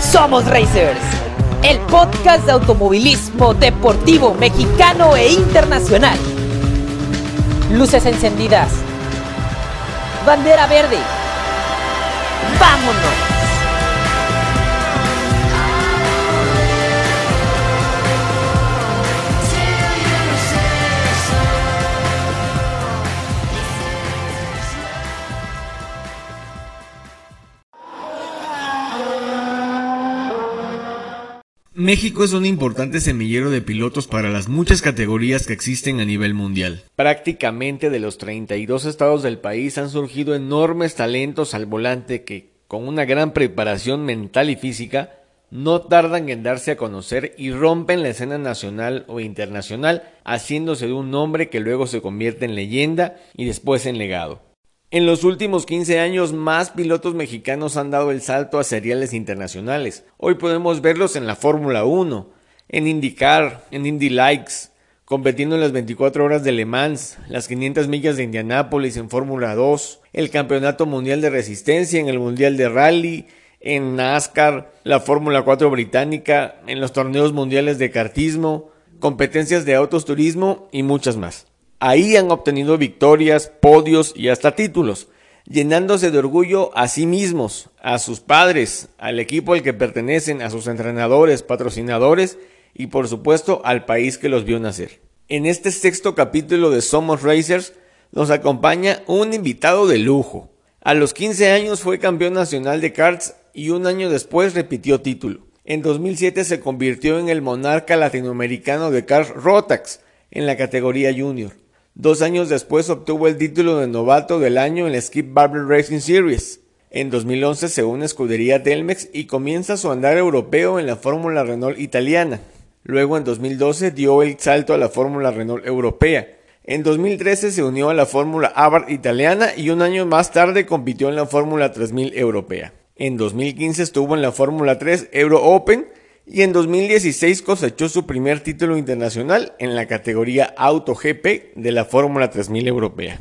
Somos Racers, el podcast de automovilismo deportivo mexicano e internacional. Luces encendidas. Bandera verde. ¡Vámonos! México es un importante semillero de pilotos para las muchas categorías que existen a nivel mundial. Prácticamente de los 32 estados del país han surgido enormes talentos al volante que, con una gran preparación mental y física, no tardan en darse a conocer y rompen la escena nacional o internacional, haciéndose de un nombre que luego se convierte en leyenda y después en legado. En los últimos 15 años más pilotos mexicanos han dado el salto a seriales internacionales. Hoy podemos verlos en la Fórmula 1, en IndyCar, en Indy Likes, compitiendo en las 24 horas de Le Mans, las 500 millas de Indianápolis en Fórmula 2, el Campeonato Mundial de Resistencia en el Mundial de Rally, en NASCAR, la Fórmula 4 británica, en los torneos mundiales de kartismo, competencias de autos turismo y muchas más. Ahí han obtenido victorias, podios y hasta títulos, llenándose de orgullo a sí mismos, a sus padres, al equipo al que pertenecen, a sus entrenadores, patrocinadores y por supuesto al país que los vio nacer. En este sexto capítulo de Somos Racers nos acompaña un invitado de lujo. A los 15 años fue campeón nacional de karts y un año después repitió título. En 2007 se convirtió en el monarca latinoamericano de karts Rotax en la categoría junior. Dos años después obtuvo el título de novato del año en la Skip Barber Racing Series. En 2011 se une a escudería Telmex y comienza su andar europeo en la Fórmula Renault italiana. Luego en 2012 dio el salto a la Fórmula Renault europea. En 2013 se unió a la Fórmula Abarth italiana y un año más tarde compitió en la Fórmula 3000 europea. En 2015 estuvo en la Fórmula 3 Euro Open y en 2016 cosechó su primer título internacional en la categoría Auto GP de la Fórmula 3000 europea.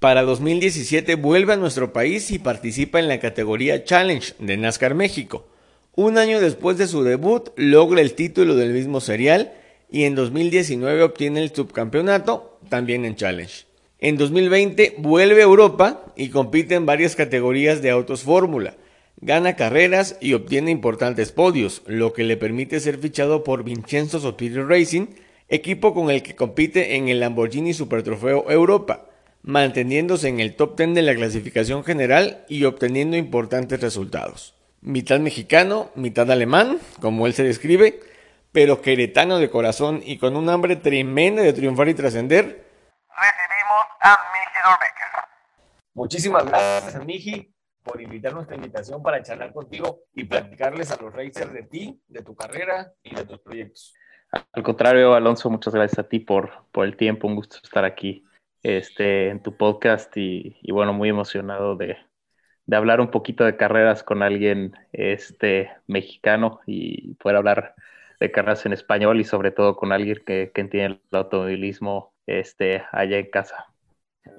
Para 2017 vuelve a nuestro país y participa en la categoría Challenge de NASCAR México. Un año después de su debut logra el título del mismo serial y en 2019 obtiene el subcampeonato también en Challenge. En 2020 vuelve a Europa y compite en varias categorías de autos Fórmula Gana carreras y obtiene importantes podios, lo que le permite ser fichado por Vincenzo Sotirio Racing, equipo con el que compite en el Lamborghini Super Trofeo Europa, manteniéndose en el top 10 de la clasificación general y obteniendo importantes resultados. Mitad mexicano, mitad alemán, como él se describe, pero queretano de corazón y con un hambre tremenda de triunfar y trascender, recibimos a Miji. Muchísimas gracias, Miji por invitar nuestra invitación para charlar contigo y platicarles a los racers de ti, de tu carrera y de tus proyectos. Al contrario, Alonso, muchas gracias a ti por, por el tiempo, un gusto estar aquí este, en tu podcast y, y bueno, muy emocionado de, de, hablar un poquito de carreras con alguien este, mexicano y poder hablar de carreras en español y sobre todo con alguien que, que entiende el automovilismo este, allá en casa.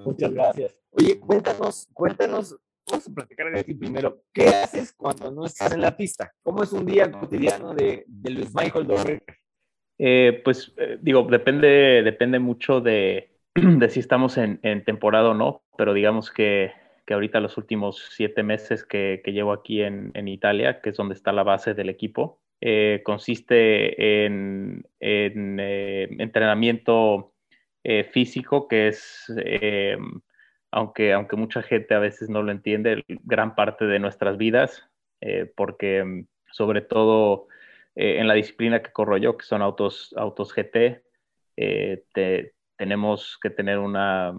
Muchas gracias. Oye, cuéntanos, cuéntanos vamos a platicar de ti primero. ¿Qué haces cuando no estás en la pista? ¿Cómo es un día cotidiano de, de Luis Michael Dorre? Eh, pues eh, digo, depende, depende mucho de, de si estamos en, temporada o no, pero digamos que, que ahorita los últimos siete meses que, que llevo aquí en, en, Italia, que es donde está la base del equipo, eh, consiste en, en entrenamiento físico, que es aunque, aunque mucha gente a veces no lo entiende, gran parte de nuestras vidas, eh, porque mm, sobre todo eh, en la disciplina que corro yo, que son autos, autos GT, eh, te, tenemos que tener una,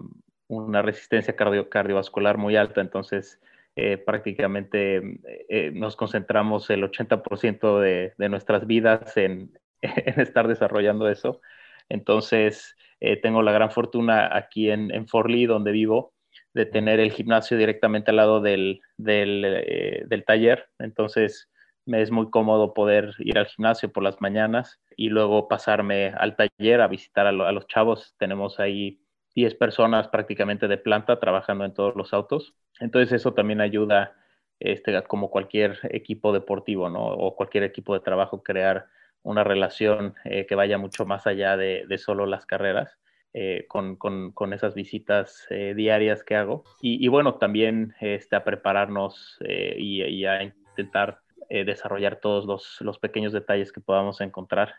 una resistencia cardio, cardiovascular muy alta, entonces eh, prácticamente eh, nos concentramos el 80% de, de, nuestras vidas en, en, estar desarrollando eso. Entonces, eh, tengo la gran fortuna aquí en, en Forlì, donde vivo, de tener el gimnasio directamente al lado del, del, eh, del, taller. Entonces me es muy cómodo poder ir al gimnasio por las mañanas y luego pasarme al taller a visitar a, lo, a los chavos. Tenemos ahí 10 personas prácticamente de planta trabajando en todos los autos. Entonces eso también ayuda, este, como cualquier equipo deportivo, ¿no? O cualquier equipo de trabajo, crear una relación eh, que vaya mucho más allá de, solo las carreras. Eh, con, con, esas visitas eh, diarias que hago. Y, bueno, también este, a prepararnos y, a intentar desarrollar todos los, los, pequeños detalles que podamos encontrar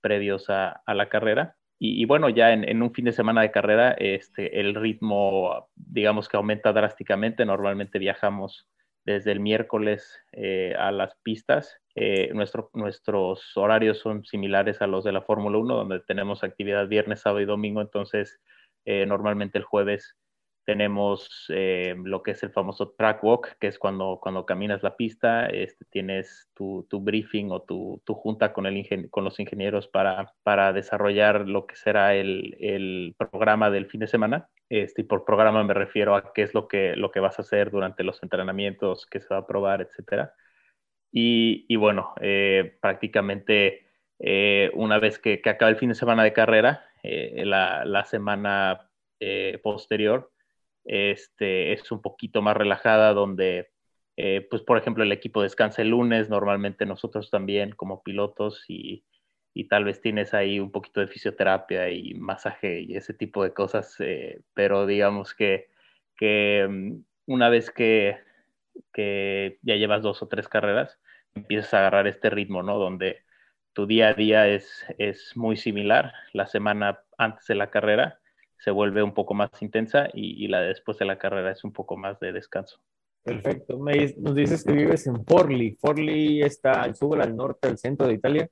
previos a, a, la carrera. Y, bueno, ya en, en, un fin de semana de carrera, este, el ritmo, digamos que aumenta drásticamente. Normalmente viajamos desde el miércoles eh, a las pistas. Eh, nuestros horarios son similares a los de la Fórmula 1, donde tenemos actividad viernes, sábado y domingo. Entonces, eh, normalmente el jueves tenemos eh, lo que es el famoso track walk, que es cuando, cuando caminas la pista, este, tienes tu, tu, briefing o tu, tu junta con, el con los ingenieros para, para desarrollar lo que será el, el, programa del fin de semana. Este, y por programa me refiero a qué es lo que, lo que vas a hacer durante los entrenamientos, qué se va a probar, etc. Y, y bueno, eh, prácticamente eh, una vez que, que, acaba el fin de semana de carrera, la, la, semana posterior, este, es un poquito más relajada, donde, eh, pues, por ejemplo, el equipo descansa el lunes, normalmente nosotros también como pilotos y, y, tal vez tienes ahí un poquito de fisioterapia y masaje y ese tipo de cosas, eh, pero digamos que, que mm, una vez que, que ya llevas dos o tres carreras, empiezas a agarrar este ritmo, ¿no? Donde tu día a día es, es muy similar, la semana antes de la carrera se vuelve un poco más intensa y, la después de la carrera es un poco más de descanso. Perfecto. Me, nos dices que vives en Forli. Forli está al sur, al norte, al centro de Italia.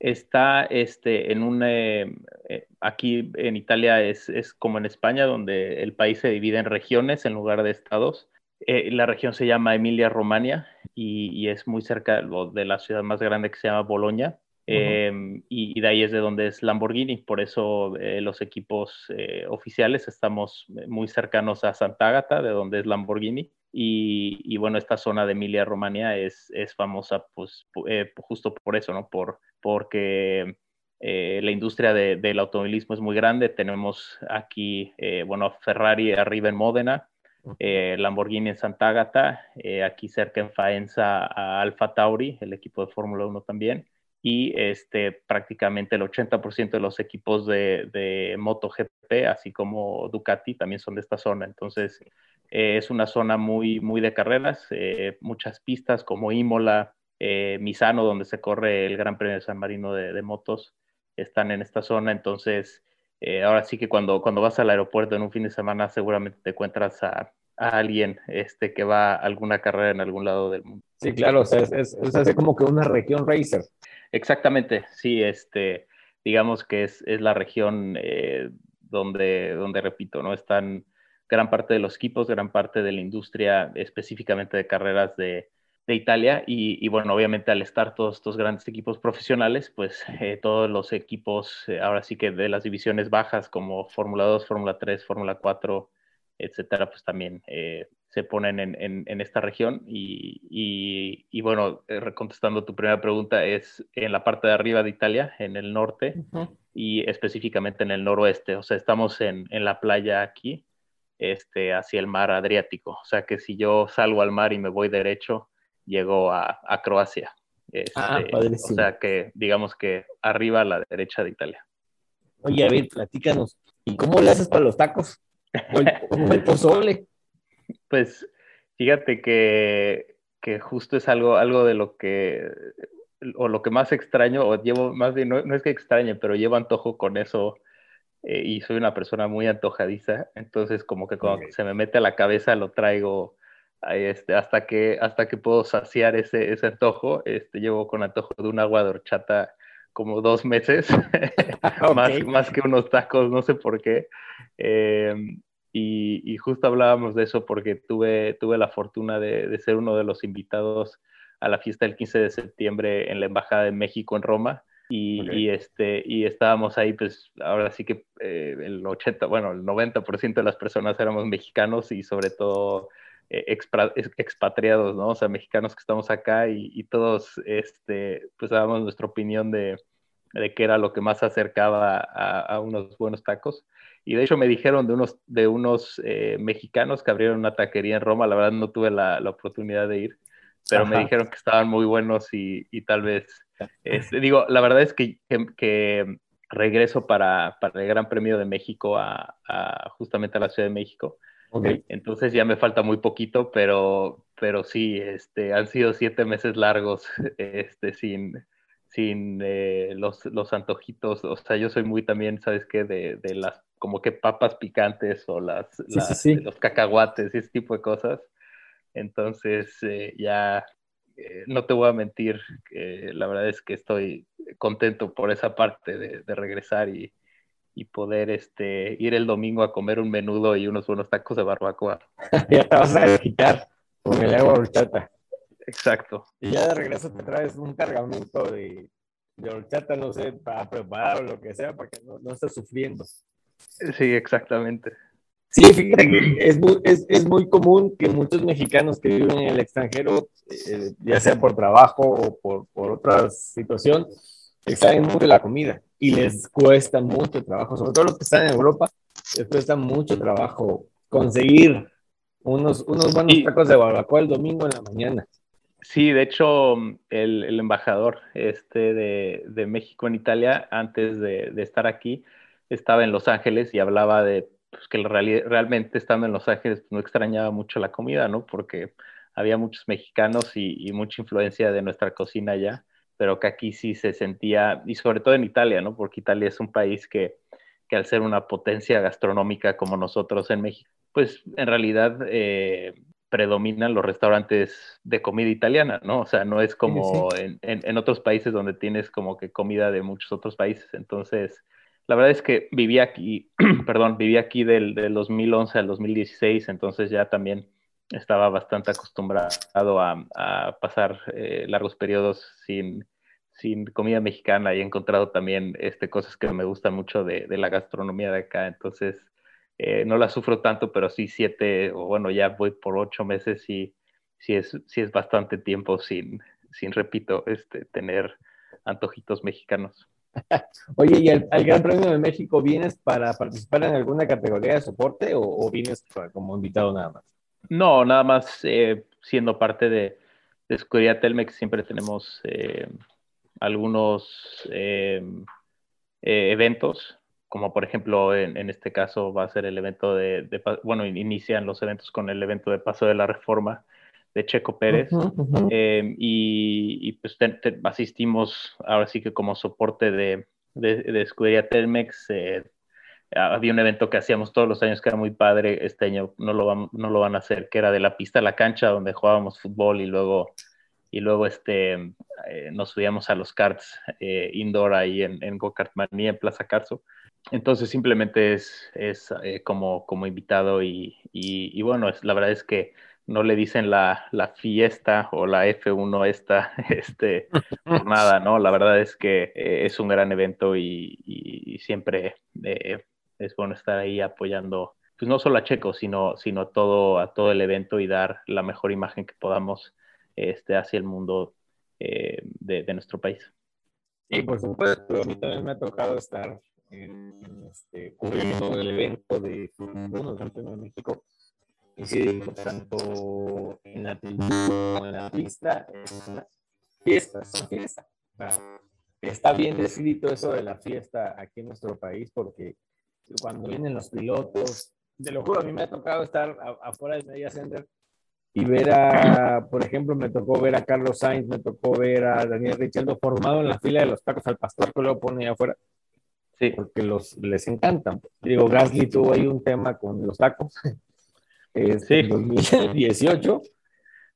Está este, en un... Eh, eh, aquí en Italia es, es, como en España, donde el país se divide en regiones en lugar de estados. Eh, la región se llama Emilia-Romagna y, y, es muy cerca de la ciudad más grande que se llama Bolonia. Em, y, de ahí es de donde es Lamborghini, por eso eh, los equipos eh, oficiales estamos muy cercanos a Sant'Agata, de donde es Lamborghini, y, bueno, esta zona de Emilia Romagna es, es famosa pues eh, justo por eso, ¿no? Por, porque la industria del automovilismo es muy grande, tenemos aquí, bueno, Ferrari arriba en Módena, Lamborghini en Sant'Agata, aquí cerca en Faenza a Alfa Tauri, el equipo de Fórmula 1 también, y este, prácticamente el 80% de los equipos de, de MotoGP, así como Ducati, también son de esta zona. Entonces, eh, es una zona muy, muy de carreras, eh, muchas pistas como Imola, eh, Misano, donde se corre el Gran Premio de San Marino de, motos, están en esta zona. Entonces, ahora sí que cuando, cuando vas al aeropuerto en un fin de semana, seguramente te encuentras a, a alguien este, que va a alguna carrera en algún lado del mundo. Sí, claro, es, es, es como que una región racer. Exactamente, sí, este, digamos que es, es la región eh, donde, donde, repito, ¿no? Están gran parte de los equipos, gran parte de la industria, específicamente de carreras de, de Italia. Y, y, bueno, obviamente al estar todos estos grandes equipos profesionales, pues eh, todos los equipos, eh, ahora sí que de las divisiones bajas como Fórmula 2, Fórmula 3, Fórmula 4, etcétera, pues también se ponen en, en, esta región. Y, y, bueno, eh, contestando tu primera pregunta, es en la parte de arriba de Italia, en el norte y específicamente en el noroeste. O sea, estamos en, en, la playa aquí, este, hacia el mar Adriático. O sea, que si yo salgo al mar y me voy derecho, llego a, a Croacia. ah, este, o sea, que digamos que arriba a la derecha de Italia. Oye, a ver, platícanos. ¿Y cómo le haces para los tacos? ¿O el pozole? Pues fíjate que, justo es algo, algo de lo que, o lo que más extraño, o llevo más bien, no, es que extrañe, pero llevo antojo con eso eh, y soy una persona muy antojadiza, entonces como que cuando se me mete a la cabeza lo traigo este, hasta, que, hasta que puedo saciar ese, ese antojo, este, llevo con antojo de un agua de horchata como dos meses, más, más que unos tacos, no sé por qué. Eh, y, justo hablábamos de eso porque tuve, tuve la fortuna de, ser uno de los invitados a la fiesta del 15 de septiembre en la Embajada de México en Roma. Y, este, y estábamos ahí, pues ahora sí que eh, el 80, bueno, el 90% de las personas éramos mexicanos y sobre todo eh, expatriados, ¿no? O sea, mexicanos que estamos acá y, y, todos, este, pues dábamos nuestra opinión de, de qué era lo que más se acercaba a, unos buenos tacos. Y de hecho me dijeron de unos, de unos eh, mexicanos que abrieron una taquería en Roma, la verdad no tuve la, la oportunidad de ir, pero me dijeron que estaban muy buenos y, y tal vez, este, digo, la verdad es que, que, regreso para, para, el Gran Premio de México a, a, justamente a la Ciudad de México. Entonces ya me falta muy poquito, pero, pero sí, este, han sido siete meses largos este, sin, sin eh, los, los, antojitos. O sea, yo soy muy también, ¿sabes qué? De, de las como que papas picantes o las, los cacahuates y ese tipo de cosas. Entonces, eh, ya eh, no te voy a mentir, la verdad es que estoy contento por esa parte de, de regresar y, y, poder este, ir el domingo a comer un menudo y unos buenos tacos de barbacoa. ya te vas a quitar con el agua horchata. Exacto. Y ya de regreso te traes un cargamento de, de horchata, no sé, para preparar o lo que sea, para que no, no estés sufriendo. Sí, exactamente. Sí, fíjate que es muy, es, es muy común que muchos mexicanos que viven en el extranjero, eh, ya sea por trabajo o por, por otra situación, extraen mucho la comida y les cuesta mucho trabajo, sobre todo los que están en Europa, les cuesta mucho trabajo conseguir unos, unos buenos tacos de barbacoa el domingo en la mañana. Sí, de hecho, el, el embajador este de, México en Italia, antes de, de, estar aquí, estaba en Los Ángeles y hablaba de pues, que realmente estando en Los Ángeles pues, no extrañaba mucho la comida, ¿no? Porque había muchos mexicanos y, mucha influencia de nuestra cocina allá, pero que aquí sí se sentía, y sobre todo en Italia, ¿no? Porque Italia es un país que, que al ser una potencia gastronómica como nosotros en México, pues en realidad eh, predominan los restaurantes de comida italiana, ¿no? O sea, no es como En, en, en, otros países donde tienes como que comida de muchos otros países. Entonces, la verdad es que viví aquí, perdón, viví aquí del, del, 2011 al 2016, entonces ya también estaba bastante acostumbrado a, a pasar eh, largos periodos sin, sin comida mexicana y he encontrado también este, cosas que me gustan mucho de, de la gastronomía de acá, entonces eh, no la sufro tanto, pero sí siete, o bueno, ya voy por ocho meses y sí es, sí es bastante tiempo sin, sin, repito, este, tener antojitos mexicanos. Oye, ¿y al, Gran Premio de México vienes para participar en alguna categoría de soporte o, vienes como invitado nada más? No, nada más eh, siendo parte de, de Escudería Telmex siempre tenemos eh, algunos eh, eventos, como por ejemplo en, en, este caso va a ser el evento de, de, bueno, inician los eventos con el evento de Paso de la Reforma, de Checo Pérez. Uh -huh, uh -huh. Eh, y, y, pues te, te asistimos ahora sí que como soporte de, de, de Escudería Telmex. Eh, había un evento que hacíamos todos los años que era muy padre. Este año no lo, van, no lo van a hacer, que era de la pista a la cancha, donde jugábamos fútbol y luego, y luego este, eh, nos subíamos a los karts eh, indoor ahí en, en Go Kart Manía, en Plaza Carso. Entonces simplemente es, es eh, como, como invitado y, y, bueno, es, la verdad es que no le dicen la, la, fiesta o la F1 esta, este, por nada, ¿no? La verdad es que eh, es un gran evento y, y, siempre eh, es bueno estar ahí apoyando, pues no solo a Checo, sino, sino todo, a todo el evento y dar la mejor imagen que podamos este, hacia el mundo eh, de, de, nuestro país. Y por supuesto, a mí también me ha tocado estar este, cubriendo el evento de Fórmula 1 de México Sí, tanto en la como en la pista, es una fiesta, es una fiesta. Está bien descrito eso de la fiesta aquí en nuestro país, porque cuando vienen los pilotos, te lo juro, a mí me ha tocado estar afuera del Media Center y ver a, por ejemplo, me tocó ver a Carlos Sainz, me tocó ver a Daniel Richeldo formado en la fila de los tacos al pastor que lo pone afuera. Sí. Porque los, les encantan. Digo, Gasly tuvo ahí un tema con los tacos es sí. 2018.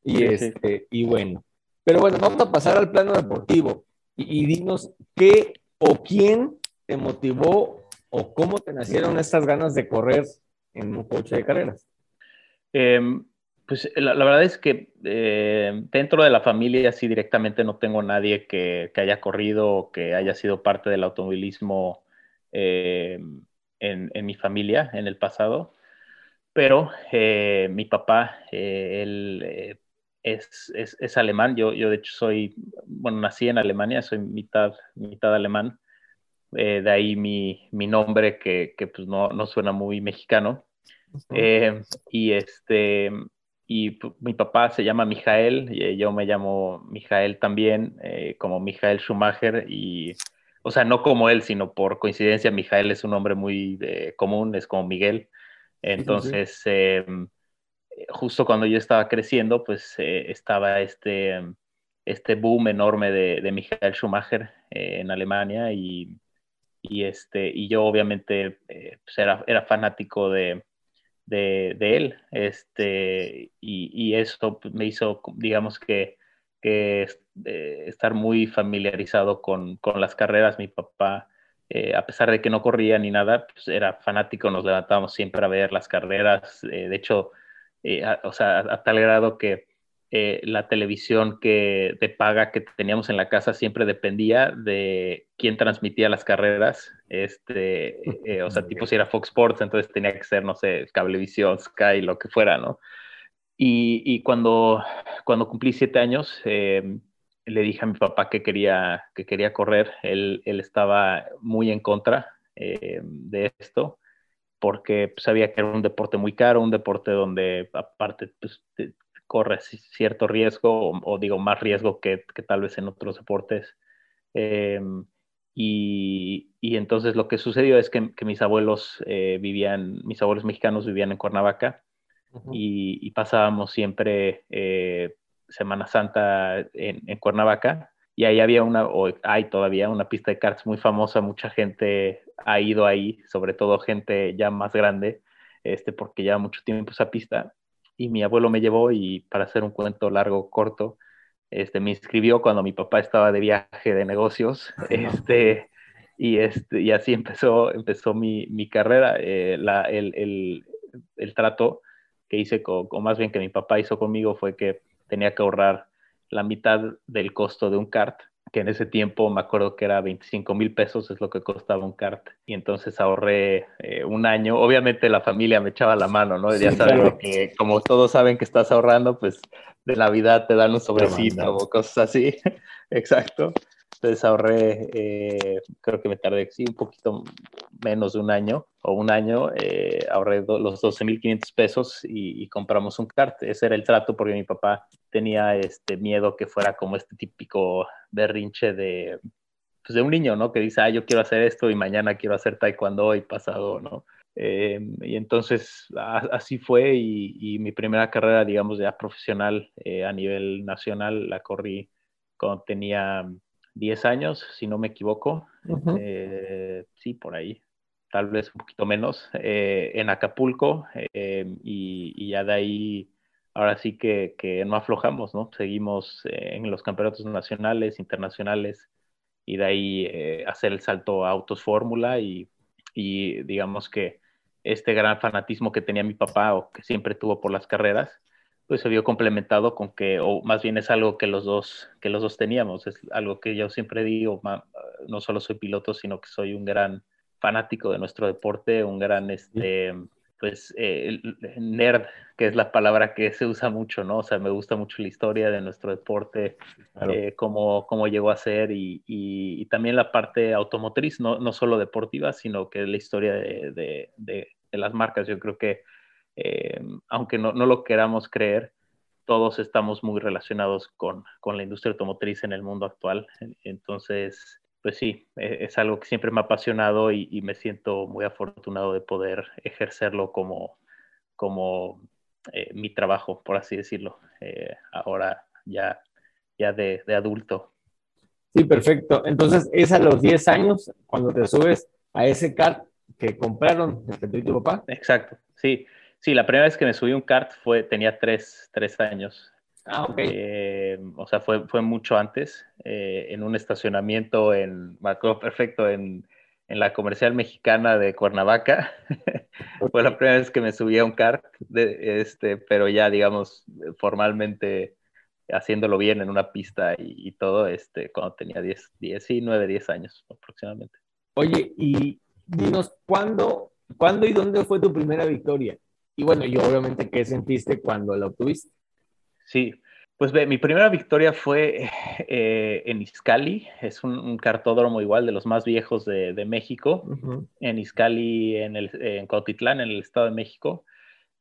Y, sí, este, sí. y bueno, pero bueno, vamos a pasar al plano deportivo y, y, dinos qué o quién te motivó o cómo te nacieron estas ganas de correr en un coche de carreras. Eh, pues la, la, verdad es que eh, dentro de la familia así directamente no tengo nadie que, que, haya corrido o que haya sido parte del automovilismo eh, en, en mi familia en el pasado. Pero eh, mi papá, eh, él eh, es, es, es, alemán, yo, yo de hecho soy, bueno, nací en Alemania, soy mitad, mitad alemán, eh, de ahí mi, mi nombre que, que, pues no, no suena muy mexicano. y este, y mi papá se llama Mijael, y yo me llamo Mijael también, como Mijael Schumacher, y, o sea, no como él, sino por coincidencia, Mijael es un nombre muy común, es como Miguel. Entonces, em, justo cuando yo estaba creciendo, pues eh, estaba este, este boom enorme de, de Michael Schumacher eh, en Alemania y, y, este, y yo obviamente eh, pues era, era, fanático de, de, de, él este, y, y, eso me hizo, digamos que, que estar muy familiarizado con, con, las carreras. Mi papá, a pesar de que no corría ni nada, pues era fanático, nos levantábamos siempre a ver las carreras. de hecho, eh, o sea, a, tal grado que eh, la televisión que de paga que teníamos en la casa siempre dependía de quién transmitía las carreras, este, eh, o sea, tipo si era Fox Sports, entonces tenía que ser, no sé, Cablevisión, Sky, lo que fuera, ¿no? Y, cuando, cuando cumplí siete años, em, le dije a mi papá que quería, que quería correr, él, él estaba muy en contra de esto, porque sabía que era un deporte muy caro, un deporte donde aparte pues, corre cierto riesgo, o, digo más riesgo que, que, tal vez en otros deportes. Em, y, y, entonces lo que sucedió es que, mis abuelos eh, vivían, mis abuelos mexicanos vivían en Cuernavaca y, pasábamos siempre eh, Semana Santa en, en Cuernavaca y ahí había una, o hay todavía una pista de karts muy famosa, mucha gente ha ido ahí, sobre todo gente ya más grande, este, porque lleva mucho tiempo esa pista. Y mi abuelo me llevó y para hacer un cuento largo, corto, este, me inscribió cuando mi papá estaba de viaje de negocios, este, y, este, y así empezó, empezó mi, mi carrera. Eh, la, el, el, el, trato que hice, con, o más bien que mi papá hizo conmigo, fue que tenía que ahorrar la mitad del costo de un kart, que en ese tiempo me acuerdo que era 25 mil pesos, es lo que costaba un kart. Y entonces ahorré eh, un año. Obviamente la familia me echaba la mano, ¿no? ya saben que como todos saben que estás ahorrando, pues de Navidad te dan un sobrecito o cosas así. Exacto. Entonces ahorré, eh, creo que me tardé sí, un poquito menos de un año o un año, eh, ahorré los 12.500 pesos y, compramos un kart. Ese era el trato porque mi papá tenía este miedo que fuera como este típico berrinche de, pues de un niño, ¿no? Que dice, ah, yo quiero hacer esto y mañana quiero hacer taekwondo y pasado, ¿no? Eh, y entonces así fue y, mi primera carrera, digamos, ya profesional a nivel nacional la corrí cuando tenía 10 años, si no me equivoco. Eh, sí, por ahí, tal vez un poquito menos, eh, en Acapulco. Eh, y, ya de ahí, ahora sí que, que no aflojamos, ¿no? Seguimos en los campeonatos nacionales, internacionales, y de ahí hacer el salto a Autos Fórmula y, y digamos que este gran fanatismo que tenía mi papá o que siempre tuvo por las carreras, pues se vio complementado con que, o más bien es algo que los dos, que los dos teníamos, es algo que yo siempre digo, no solo soy piloto, sino que soy un gran fanático de nuestro deporte, un gran, este, pues, eh, nerd, que es la palabra que se usa mucho, ¿no? O sea, me gusta mucho la historia de nuestro deporte, eh, cómo, cómo, llegó a ser y, y, también la parte automotriz, no, no solo deportiva, sino que la historia de, de, de, de las marcas. Yo creo que eh, aunque no, no, lo queramos creer, todos estamos muy relacionados con, con, la industria automotriz en el mundo actual. Entonces, pues sí, e, es algo que siempre me ha apasionado y, me siento muy afortunado de poder ejercerlo como, como eh, mi trabajo, por así decirlo, eh, ahora ya, ya de, de, adulto. Sí, perfecto. Entonces, es a los 10 años cuando te subes a ese kart que compraron de tu papá. Exacto, sí. Sí, la primera vez que me subí un kart fue, tenía tres, tres años. Ah, ok. Eh, o sea, fue, fue mucho antes, eh, en un estacionamiento en, me acuerdo perfecto, en, en la comercial mexicana de Cuernavaca. fue la primera vez que me subí a un kart, de, este, pero ya, digamos, formalmente haciéndolo bien en una pista y, todo, este, cuando tenía 10, 10, sí, 9, 10 años aproximadamente. Oye, y dinos, ¿cuándo, ¿cuándo y dónde fue tu primera victoria? Y bueno, y obviamente, ¿qué sentiste cuando lo obtuviste? Sí, Pues ve, mi primera victoria fue eh, en Izcali, es un, cartódromo igual de los más viejos de, México, en Izcali, en, el, en Cuautitlán, en el Estado de México.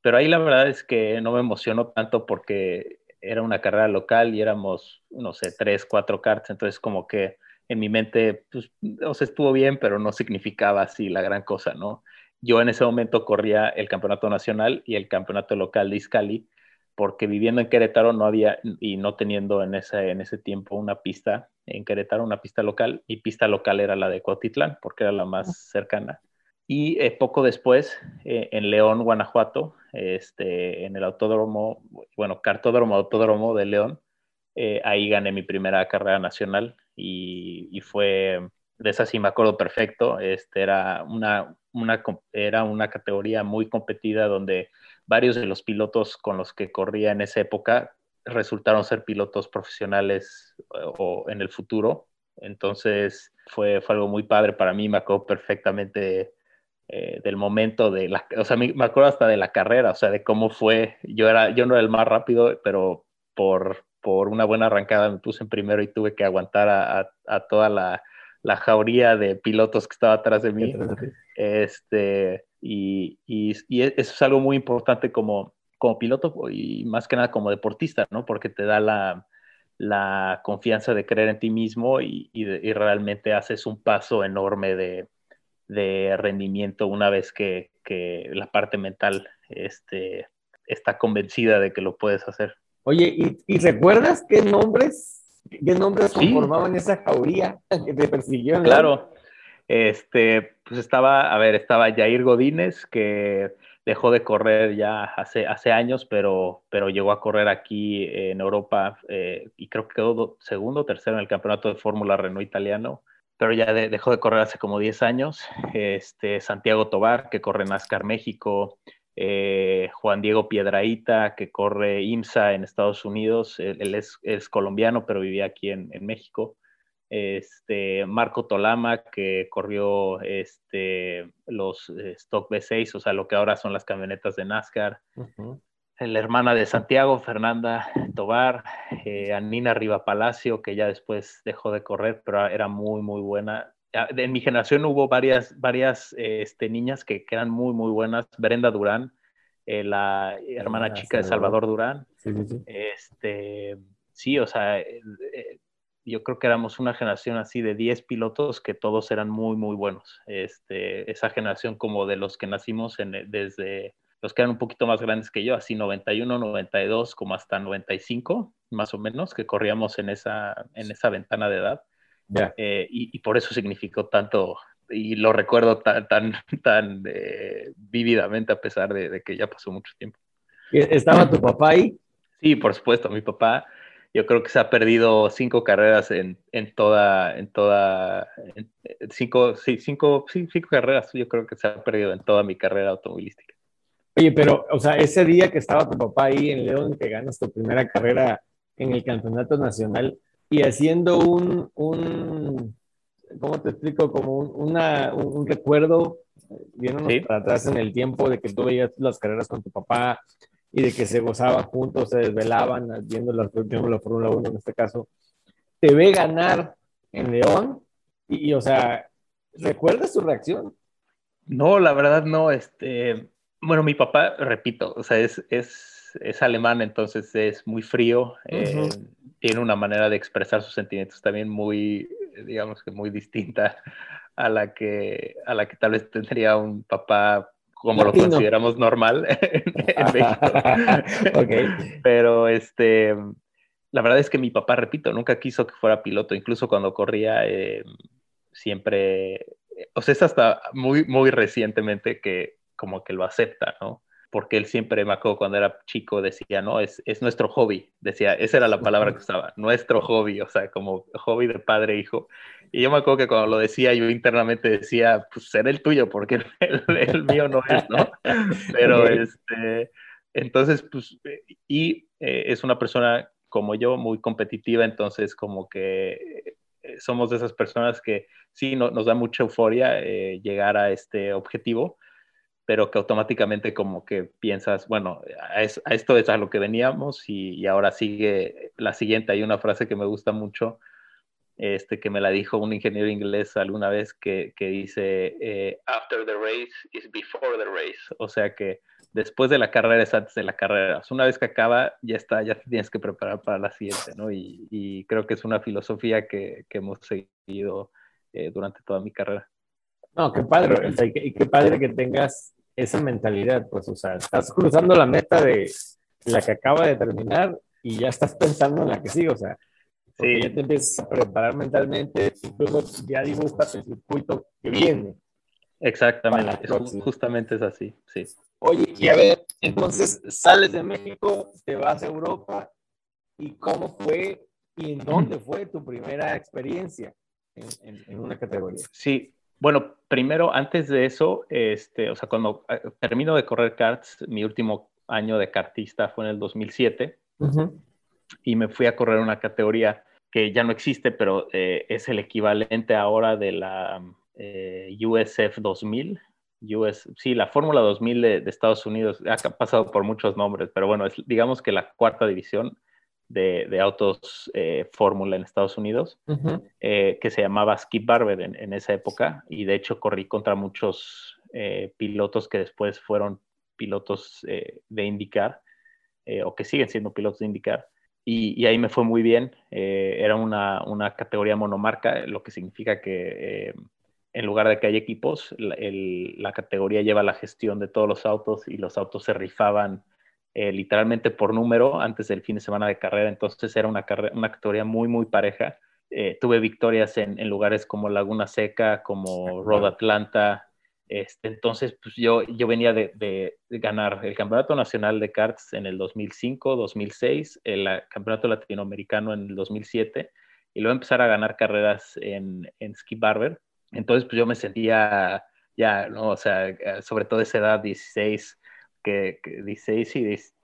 Pero ahí la verdad es que no me emocionó tanto porque era una carrera local y éramos, no sé, tres, cuatro karts, entonces como que en mi mente, pues, o sea, estuvo bien, pero no significaba así la gran cosa, ¿no? Yo en ese momento corría el campeonato nacional y el campeonato local de Izcali, porque viviendo en Querétaro no había y no teniendo en ese, en ese tiempo una pista en Querétaro, una pista local, y pista local era la de Cuautitlán, porque era la más cercana. Y eh, poco después, eh, en León, Guanajuato, este, en el autódromo, bueno, cartódromo, autódromo de León, eh, ahí gané mi primera carrera nacional y, y, fue, de esa sí me acuerdo perfecto, este, era, una, una, era una categoría muy competida donde varios de los pilotos con los que corría en esa época resultaron ser pilotos profesionales o, en el futuro. Entonces fue, fue, algo muy padre para mí, me acuerdo perfectamente eh, del momento de la, o sea, me, acuerdo hasta de la carrera, o sea, de cómo fue. Yo, era, yo no era el más rápido, pero por, por una buena arrancada me puse en primero y tuve que aguantar a, a, toda la, la, jauría de pilotos que estaba atrás de mí. Este, y, y, e, eso es algo muy importante como, como piloto y más que nada como deportista, ¿no? Porque te da la, la confianza de creer en ti mismo y, y, realmente haces un paso enorme de, de rendimiento una vez que, que, la parte mental este, está convencida de que lo puedes hacer. Oye, ¿y, y recuerdas qué nombres, qué nombres conformaban esa jauría que te persiguió? Claro, este, pues estaba, a ver, estaba Jair Godínez, que dejó de correr ya hace, hace años, pero, pero llegó a correr aquí en Europa eh, y creo que quedó segundo o tercero en el campeonato de Fórmula Renault italiano, pero ya dejó de correr hace como 10 años. Este, Santiago Tobar, que corre NASCAR México, eh, Juan Diego Piedraíta, que corre IMSA en Estados Unidos, él, es, colombiano, pero vivía aquí en México este, Marco Tolama, que corrió este, los eh, Stock B6, o sea, lo que ahora son las camionetas de NASCAR. La hermana de Santiago, Fernanda Tobar, eh, Anina Riva Palacio, que ya después dejó de correr, pero era muy, muy buena. En mi generación hubo varias, varias este, niñas que, eran muy, muy buenas. Brenda Durán, eh, la hermana ah, chica de Salvador Durán. Sí, sí, sí. Este, sí, o sea, yo creo que éramos una generación así de 10 pilotos que todos eran muy, muy buenos. Este, esa generación como de los que nacimos en, desde los que eran un poquito más grandes que yo, así 91, 92, como hasta 95, más o menos, que corríamos en esa, en esa ventana de edad. Eh, y, por eso significó tanto, y lo recuerdo tan, tan, tan eh, vívidamente a pesar de, de que ya pasó mucho tiempo. ¿Estaba tu papá ahí? Sí, por supuesto, mi papá yo creo que se ha perdido cinco carreras en, en toda, en toda, cinco, sí, cinco, sí, cinco carreras, yo creo que se ha perdido en toda mi carrera automovilística. Oye, pero, o sea, ese día que estaba tu papá ahí en León, que ganas tu primera carrera en el campeonato nacional y haciendo un, un ¿cómo te explico? Como un, una, un recuerdo, viéndonos para atrás en el tiempo de que tú veías las carreras con tu papá, y de que se gozaban juntos, se desvelaban viendo la, la Fórmula 1 en este caso, te ve ganar en León y, o sea, ¿recuerdas su reacción? No, la verdad no, este, bueno, mi papá, repito, o sea, es, es, es alemán, entonces es muy frío, eh, tiene una manera de expresar sus sentimientos también muy, digamos que muy distinta a la que, a la que tal vez tendría un papá como lo consideramos normal en, México. Pero este, la verdad es que mi papá, repito, nunca quiso que fuera piloto, incluso cuando corría, eh, siempre, o sea, es hasta muy, muy recientemente que como que lo acepta, ¿no? Porque él siempre, me acuerdo cuando era chico, decía, no, es, es nuestro hobby, decía, esa era la palabra que usaba, nuestro hobby, o sea, como hobby de padre e hijo. Y yo me acuerdo que cuando lo decía, yo internamente decía, pues será el tuyo, porque el, mío no es, ¿no? Pero este, entonces, pues, y eh, es una persona como yo, muy competitiva, entonces como que eh, somos de esas personas que sí nos da mucha euforia eh, llegar a este objetivo, pero que automáticamente como que piensas, bueno, a, esto es a lo que veníamos y, ahora sigue la siguiente. Hay una frase que me gusta mucho, este, que me la dijo un ingeniero inglés alguna vez, que, que dice, eh, after the race is before the race. O sea que después de la carrera es antes de la carrera. una vez que acaba, ya está, ya te tienes que preparar para la siguiente, ¿no? Y, creo que es una filosofía que, que hemos seguido eh, durante toda mi carrera. No, qué padre, y qué padre que tengas esa mentalidad, pues, o sea, estás cruzando la meta de la que acaba de terminar y ya estás pensando en la que sigue, o sea, sí. ya te empiezas a preparar mentalmente, incluso ya dibujas el circuito que viene. Exactamente, justamente es así, sí. Oye, y a ver, entonces sales de México, te vas a Europa, ¿y cómo fue y en dónde fue tu primera experiencia en, en una categoría? Sí, bueno, primero, antes de eso, este, o sea, cuando eh, termino de correr karts, mi último año de kartista fue en el 2007 y me fui a correr una categoría que ya no existe, pero eh, es el equivalente ahora de la eh, USF 2000. US, sí, la Fórmula 2000 de, de, Estados Unidos. Ha pasado por muchos nombres, pero bueno, es, digamos que la cuarta división de, autos eh, Fórmula en Estados Unidos, eh, que se llamaba Skip Barber en, esa época, y de hecho corrí contra muchos eh, pilotos que después fueron pilotos de IndyCar, o que siguen siendo pilotos de IndyCar, y, ahí me fue muy bien. era una, una, categoría monomarca, lo que significa que en lugar de que haya equipos, la, la categoría lleva la gestión de todos los autos y los autos se rifaban eh, literalmente por número antes del fin de semana de carrera, entonces era una, una categoría muy, muy pareja. Eh, tuve victorias en, lugares como Laguna Seca, como Road Atlanta. Este, entonces, pues yo, yo venía de, ganar el Campeonato Nacional de Karts en el 2005, 2006, el Campeonato Latinoamericano en el 2007, y luego empezar a ganar carreras en, en Ski Barber. Entonces, pues yo me sentía ya, ¿no? O sea, sobre todo esa edad, 16, que, 16 y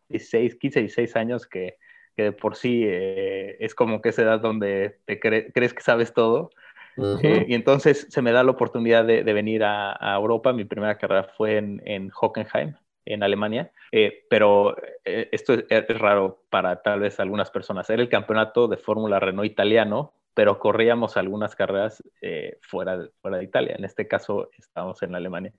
16, 15, 16 años que, que de por sí eh, es como que esa edad donde te crees que sabes todo. Eh, y entonces se me da la oportunidad de, de venir a, a, Europa. Mi primera carrera fue en, en Hockenheim, en Alemania, eh, pero esto es, es, raro para tal vez algunas personas. Era el campeonato de Fórmula Renault italiano, pero corríamos algunas carreras fuera, fuera de Italia. En este caso, estábamos en Alemania.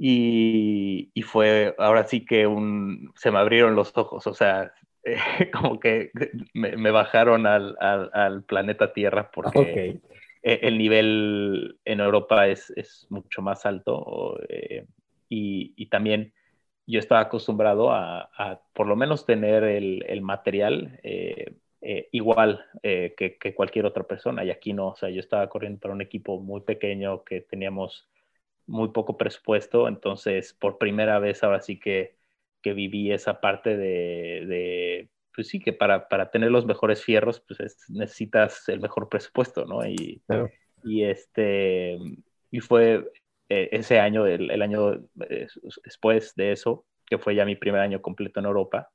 Y, fue, ahora sí que un, se me abrieron los ojos, o sea, como que me, bajaron al, al, planeta Tierra porque e, el nivel en Europa es, es mucho más alto eh, y, y, también yo estaba acostumbrado a, a por lo menos tener el, el material eh, eh, igual que, que, cualquier otra persona y aquí no, o sea, yo estaba corriendo para un equipo muy pequeño que teníamos muy poco presupuesto, entonces por primera vez ahora sí que, que viví esa parte de, de pues sí, que para, para, tener los mejores fierros, pues necesitas el mejor presupuesto, ¿no? Y, y este, y fue eh, ese año, el, el año eh, después de eso, que fue ya mi primer año completo en Europa,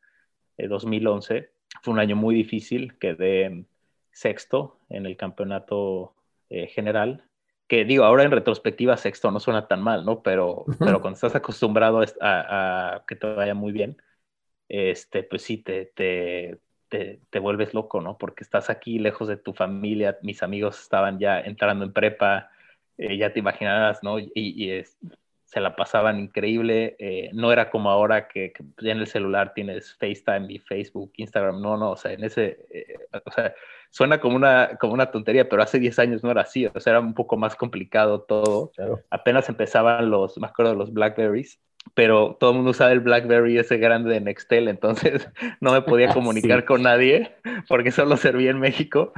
2011, eh, fue un año muy difícil, quedé sexto en el campeonato general que digo, ahora en retrospectiva sexto no suena tan mal, ¿no? Pero, pero cuando estás acostumbrado a, que te vaya muy bien, este, pues sí, te, te, te, vuelves loco, ¿no? Porque estás aquí lejos de tu familia, mis amigos estaban ya entrando en prepa, eh, ya te imaginarás, ¿no? Y, y es, se la pasaban increíble. Eh, no era como ahora que, ya en el celular tienes FaceTime y Facebook, Instagram. No, no, o sea, en ese, eh, o sea, suena como una, como una tontería, pero hace 10 años no era así. O sea, era un poco más complicado todo. Apenas empezaban los, me acuerdo, los Blackberries. Pero todo el mundo usaba el BlackBerry ese grande de Nextel, entonces no me podía comunicar con nadie porque solo servía en México.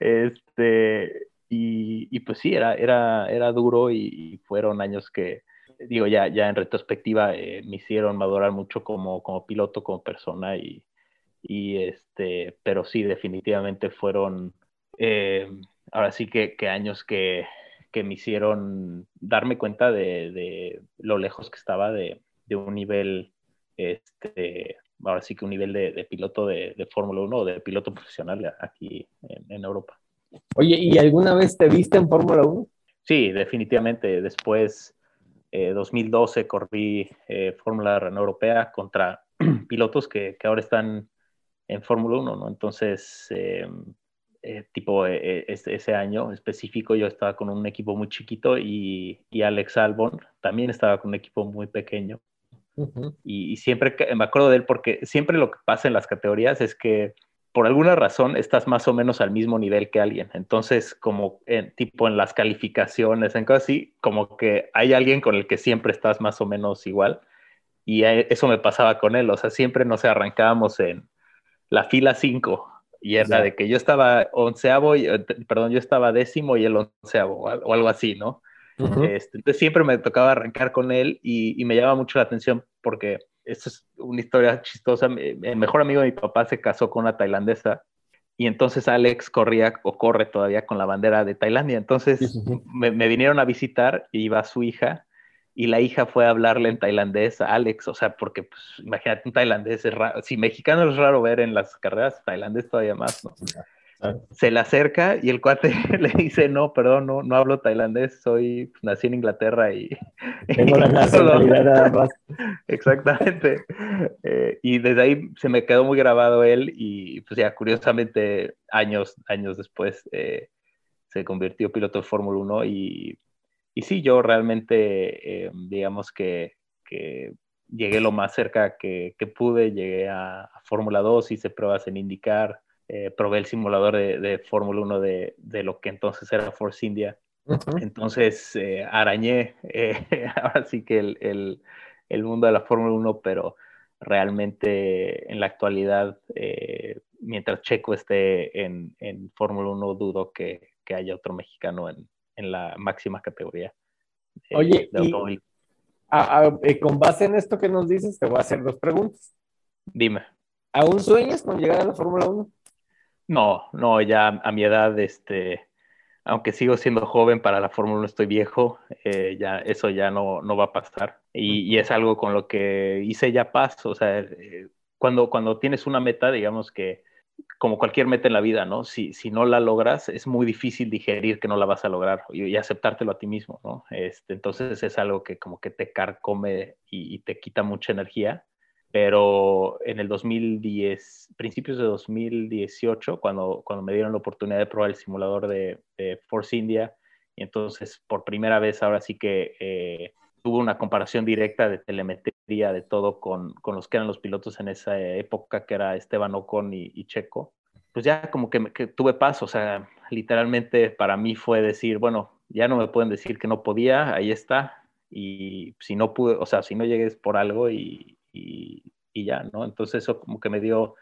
Este, y, y, pues sí, era, era, era duro y fueron años que, digo, ya, ya en retrospectiva eh, me hicieron madurar mucho como, como piloto, como persona y, y este, pero sí, definitivamente fueron, eh, ahora sí que, que años que, que, me hicieron darme cuenta de, de lo lejos que estaba de, de, un nivel, este, ahora sí que un nivel de, de piloto de, de Fórmula 1 o de piloto profesional aquí en, en Europa. Oye, ¿y alguna vez te viste en Fórmula 1? Sí, definitivamente. Después, 2012 corrí Fórmula Europea contra pilotos que, que, ahora están en Fórmula 1, ¿no? Entonces, tipo ese año específico yo estaba con un equipo muy chiquito y, y Alex Albon también estaba con un equipo muy pequeño y, siempre me acuerdo de él porque siempre lo que pasa en las categorías es que por alguna razón estás más o menos al mismo nivel que alguien. Entonces, como en, tipo en las calificaciones, en cosas así, como que hay alguien con el que siempre estás más o menos igual. Y eso me pasaba con él. O sea, siempre nos arrancábamos en la fila 5 y era de que yo estaba onceavo, y, eh, perdón, yo estaba décimo y él onceavo o algo así, ¿no? Este, entonces siempre me tocaba arrancar con él y, me llama mucho la atención porque esto es una historia chistosa. El mejor amigo de mi papá se casó con una tailandesa y entonces Alex corría o corre todavía con la bandera de Tailandia. Entonces Me, vinieron a visitar y iba su hija y la hija fue a hablarle en tailandés a Alex, o sea, porque pues, imagínate un tailandés es raro, si mexicano es raro ver en las carreras, tailandés todavía más, ¿no? Se le acerca y el cuate le dice, no, perdón, no, no hablo tailandés, soy, nací en Inglaterra y... Tengo la nacionalidad nada más. Exactamente. Eh, y desde ahí se me quedó muy grabado él y pues ya curiosamente años, años después eh, se convirtió piloto de Fórmula 1 y, y sí, yo realmente, eh, digamos que, que, llegué lo más cerca que, que pude, llegué a, a Fórmula 2, hice pruebas en IndyCar, eh, probé el simulador de, Fórmula 1 de, lo que entonces era Force India. Entonces eh, arañé eh, ahora sí que el, mundo de la Fórmula 1, pero realmente en la actualidad, mientras Checo esté en, Fórmula 1, dudo que, haya otro mexicano en, la máxima categoría. Oye, con base en esto que nos dices, te voy a hacer dos preguntas. Dime. ¿Aún sueñas con llegar a la Fórmula 1? No, no, ya a mi edad, este, aunque sigo siendo joven para la Fórmula 1, estoy viejo, eh, ya eso ya no, no va a pasar. Y, es algo con lo que hice ya paz. O sea, eh, cuando, cuando tienes una meta, digamos que como cualquier meta en la vida, ¿no? Si, si no la logras, es muy difícil digerir que no la vas a lograr y, aceptártelo a ti mismo, ¿no? Este, entonces es algo que como que te carcome y te quita mucha energía pero en el 2010, principios de 2018, cuando, cuando me dieron la oportunidad de probar el simulador de, Force India, y entonces por primera vez ahora sí que eh, tuve una comparación directa de telemetría de todo con, con, los que eran los pilotos en esa época, que era Esteban Ocon y, Checo, pues ya como que, que, tuve paz, o sea, literalmente para mí fue decir, bueno, ya no me pueden decir que no podía, ahí está, y si no pude, o sea, si no llegues por algo y, y, ya, ¿no? Entonces eso como que me dio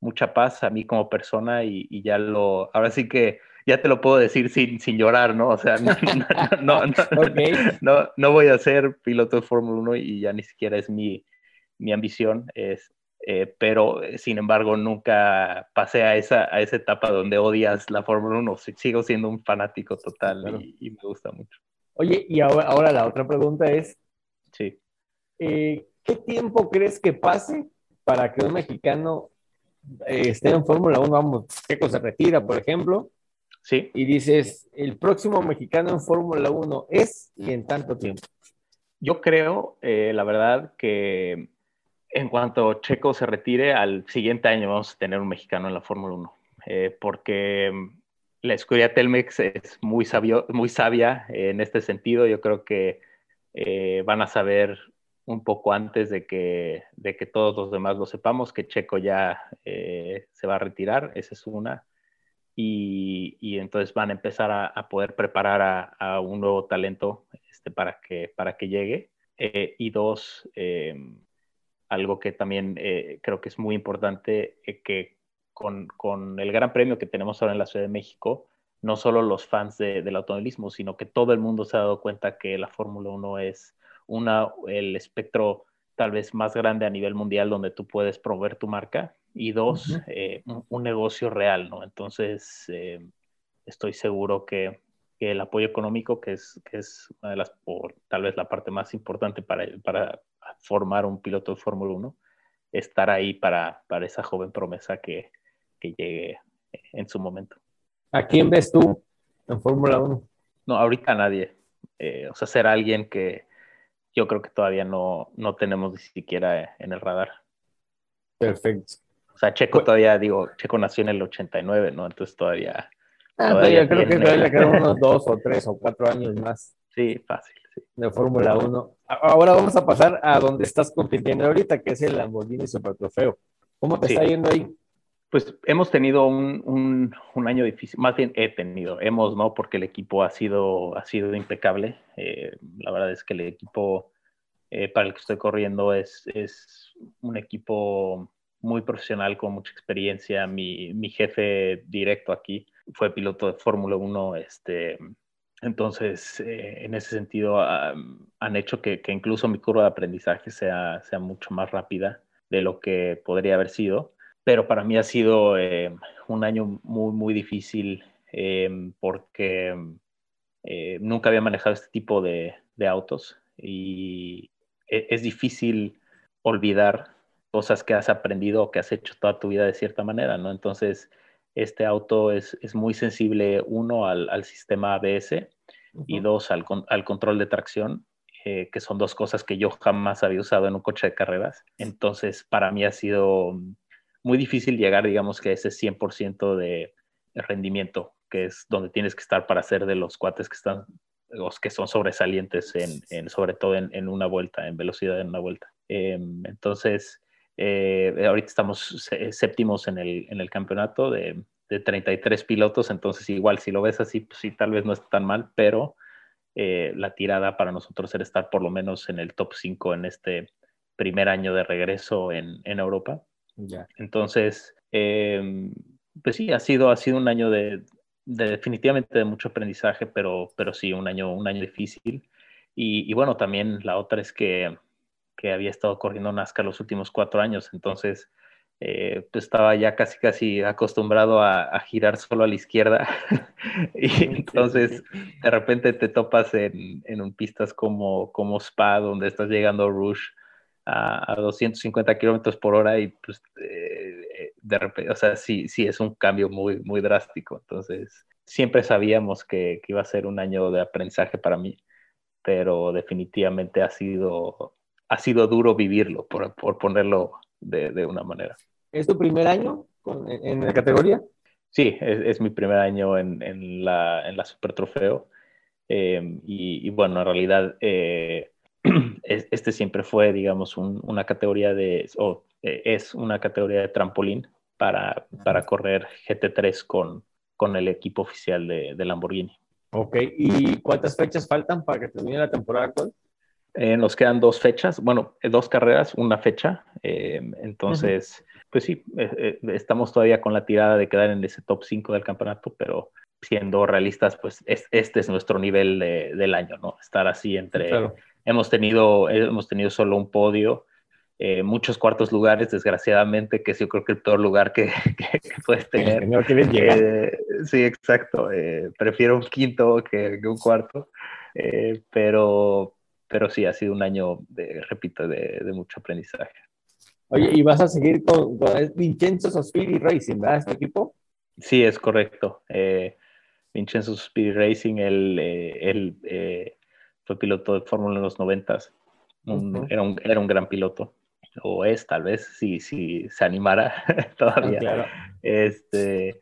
mucha paz a mí como persona y, ya lo, ahora sí que ya te lo puedo decir sin, sin llorar, ¿no? O sea, no, no, no, no, voy a ser piloto de Fórmula 1 y ya ni siquiera es mi, mi ambición, es, eh, pero sin embargo nunca pasé a esa, a esa etapa donde odias la Fórmula 1, sigo siendo un fanático total y, me gusta mucho. Oye, y ahora, ahora la otra pregunta es, sí. Eh, ¿Qué tiempo crees que pase para que un mexicano eh, esté en Fórmula 1? Vamos, Checo se retira, por ejemplo. Sí. Y dices, el próximo mexicano en Fórmula 1 es y en tanto tiempo. Yo creo, eh, la verdad, que en cuanto Checo se retire, al siguiente año vamos a tener un mexicano en la Fórmula 1. Eh, porque la escudería Telmex es muy, sabio, muy sabia en este sentido. Yo creo que van a saber un poco antes de que, de que todos los demás lo sepamos, que Checo ya eh, se va a retirar, esa es una. Y, y entonces van a empezar a, poder preparar a, un nuevo talento este, para, que, para que llegue. Eh, y dos, eh, algo que también creo que es muy importante, que con, con, el gran premio que tenemos ahora en la Ciudad de México, no solo los fans del automovilismo, sino que todo el mundo se ha dado cuenta que la Fórmula 1 es una, el espectro tal vez más grande a nivel mundial donde tú puedes promover tu marca y dos, eh, un, negocio real, ¿no? Entonces, eh, estoy seguro que, el apoyo económico, que es, que es una de las, o tal vez la parte más importante para, para formar un piloto de Fórmula 1, estar ahí para, para esa joven promesa que, que llegue en su momento. ¿A quién ves tú en Fórmula 1? No, ahorita nadie. Eh, o sea, ser alguien que, yo creo que todavía no, no tenemos ni siquiera en el radar. Perfecto. O sea, Checo pues todavía, digo, Checo nació en el 89, ¿no? Entonces todavía... Ah, todavía creo que todavía quedan unos dos o tres o cuatro años más. Sí, fácil, sí. De Fórmula 1. Ahora vamos a pasar a donde estás compitiendo ahorita, que es el Lamborghini Super Trofeo. ¿Cómo te está yendo ahí? Pues hemos tenido un, año difícil, más bien he tenido, hemos, ¿no? Porque el equipo ha sido, ha sido impecable. Eh, la verdad es que el equipo eh, para el que estoy corriendo es, es un equipo muy profesional, con mucha experiencia. Mi, mi jefe directo aquí fue piloto de Fórmula 1, este, entonces, eh, en ese sentido, han hecho que, que, incluso mi curva de aprendizaje sea, sea mucho más rápida de lo que podría haber sido pero para mí ha sido eh, un año muy, muy difícil eh, porque eh, nunca había manejado este tipo de, autos y e, es, difícil olvidar cosas que has aprendido o que has hecho toda tu vida de cierta manera, ¿no? Entonces, este auto es, muy sensible, uno, al, sistema ABS y dos, al, al, control de tracción, que son dos cosas que yo jamás había usado en un coche de carreras. Entonces, para mí ha sido muy difícil llegar, digamos, que a ese 100% de rendimiento, que es donde tienes que estar para ser de los cuates que están, los que son sobresalientes, en, sobre todo en, una vuelta, en velocidad en una vuelta. Em, entonces, eh, ahorita estamos séptimos en el, en el campeonato de, de, 33 pilotos, entonces igual si lo ves así, pues sí, tal vez no está tan mal, pero eh, la tirada para nosotros era estar por lo menos en el top 5 en este primer año de regreso en, en Europa. Entonces, em, pues sí, ha sido, ha sido un año de, definitivamente de mucho aprendizaje, pero, pero sí, un año, un año difícil. Y, bueno, también la otra es que, que, había estado corriendo NASCAR los últimos cuatro años, entonces eh, pues estaba ya casi casi acostumbrado a, girar solo a la izquierda. Y entonces de repente te topas en, en pistas como, como Spa, donde estás llegando a Rush a, 250 kilómetros por hora y pues eh, de repente, o sea, sí, sí es un cambio muy, muy drástico. Entonces, siempre sabíamos que, iba a ser un año de aprendizaje para mí, pero definitivamente ha sido, ha sido duro vivirlo, por, por ponerlo de, de, una manera. ¿Es tu primer año en, la categoría? Sí, es, mi primer año en, en, la, en la Super Trofeo. Eh, y, y, bueno, en realidad eh, este siempre fue, digamos, una categoría de, o eh, es una categoría de trampolín para, para correr GT3 con, con el equipo oficial de, Lamborghini. Ok, ¿y cuántas fechas faltan para que termine la temporada actual? Eh, nos quedan dos fechas, bueno, eh, dos carreras, una fecha. entonces, pues sí, estamos todavía con la tirada de quedar en ese top 5 del campeonato, pero siendo realistas, pues este es nuestro nivel del año, ¿no? Estar así entre, Hemos tenido, hemos tenido solo un podio, eh, muchos cuartos lugares, desgraciadamente, que es yo creo que el peor lugar que, puedes tener. No. Eh, sí, exacto. Eh, prefiero un quinto que, un cuarto. pero, pero sí, ha sido un año, de, repito, de, mucho aprendizaje. Oye, ¿y vas a seguir con, Vincenzo Sospiri Racing, verdad, este equipo? Sí, es correcto. Vincenzo Sospiri Racing, el, el fue piloto de Fórmula en los noventas. era, un, era un gran piloto. O es, tal vez, si, si se animara todavía. Este,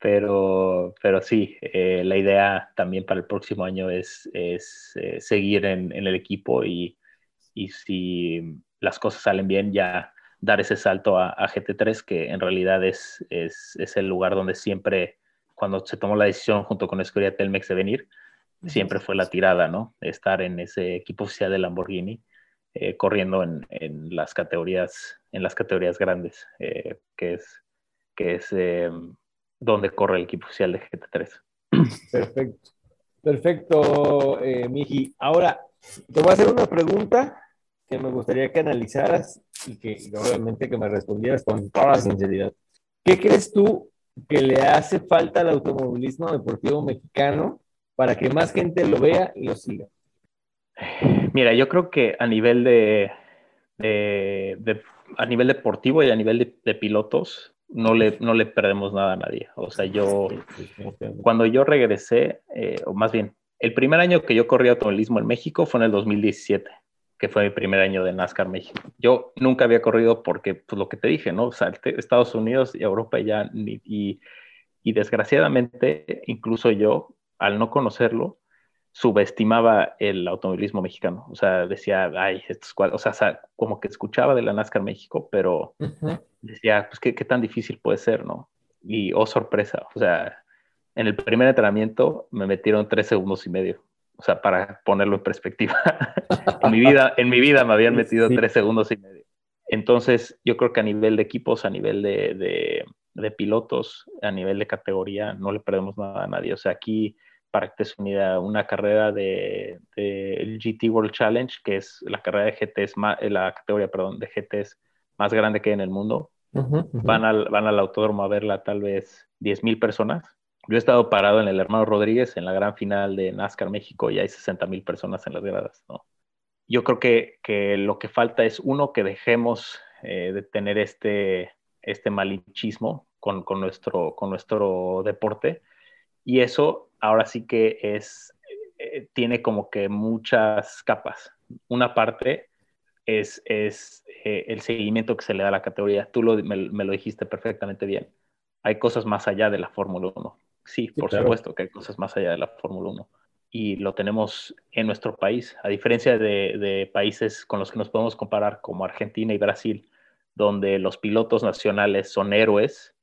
pero, pero sí, eh, la idea también para el próximo año es, es eh, seguir en, en, el equipo y, y, si las cosas salen bien, ya dar ese salto a, a GT3, que en realidad es, es, es, el lugar donde siempre, cuando se tomó la decisión junto con Escudería Telmex de venir, siempre fue la tirada, ¿no? Estar en ese equipo oficial de Lamborghini, eh, corriendo en, en, las categorías, en las categorías grandes, eh, que es, que es eh, donde corre el equipo oficial de GT3. Perfecto. Perfecto, Miji. Ahora, te voy a hacer una pregunta que me gustaría que analizaras y que obviamente que me respondieras con toda la sinceridad. ¿Qué crees tú que le hace falta al automovilismo deportivo mexicano para que más gente lo vea y lo siga? Mira, yo creo que a nivel de, a nivel deportivo y a nivel de, pilotos no le, no le perdemos nada a nadie. O sea, yo cuando yo regresé, eh, o más bien, el primer año que yo corrí automovilismo en México fue en el 2017. que fue mi primer año de NASCAR México. Yo nunca había corrido porque, pues lo que te dije, ¿no? O Estados Unidos y Europa ya, y, y desgraciadamente, incluso yo, al no conocerlo, subestimaba el automovilismo mexicano. O sea, decía, ay, estos o sea, como que escuchaba de la NASCAR México, pero decía, pues, ¿qué, ¿qué, tan difícil puede ser, no? Y, oh, sorpresa, o sea, en el primer entrenamiento me metieron tres segundos y medio. O sea, para ponerlo en perspectiva. en, mi vida, en mi vida me habían metido tres segundos y medio. Entonces, yo creo que a nivel de equipos, a nivel de, de, pilotos, a nivel de categoría, no le perdemos nada a nadie. O sea, aquí, para que te unida una carrera de, el GT World Challenge, que es la carrera de GTs, más, la categoría, perdón, de GTs más grande que hay en el mundo. Van, al, van al autódromo a verla tal vez 10.000 personas yo he estado parado en el Hermano Rodríguez en la gran final de NASCAR México y hay 60 mil personas en las gradas, ¿no? Yo creo que, que, lo que falta es, uno, que dejemos eh, de tener este, este malinchismo con, con, nuestro, con nuestro deporte y eso ahora sí que es, eh, tiene como que muchas capas. Una parte es, es eh, el seguimiento que se le da a la categoría. Tú lo, me, me lo dijiste perfectamente bien. Hay cosas más allá de la Fórmula 1 Sí, por supuesto que hay cosas más allá de la Fórmula 1 y lo tenemos en nuestro país, a diferencia de, países con los que nos podemos comparar como Argentina y Brasil, donde los pilotos nacionales son héroes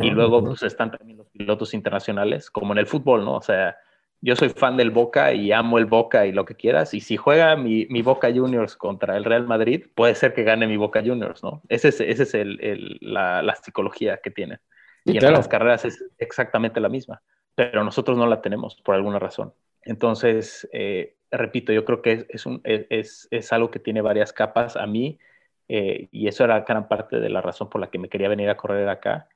y luego pues, están también los pilotos internacionales, como en el fútbol, ¿no? O sea, yo soy fan del Boca y amo el Boca y lo que quieras, y si juega mi, Boca Juniors contra el Real Madrid, puede ser que gane mi Boca Juniors, ¿no? Esa es, ese es el, la, la, psicología que tienen y en las carreras es exactamente la misma, pero nosotros no la tenemos por alguna razón. Entonces, eh, repito, yo creo que es, un, es, es, algo que tiene varias capas a mí, eh, y eso era gran parte de la razón por la que me quería venir a correr acá,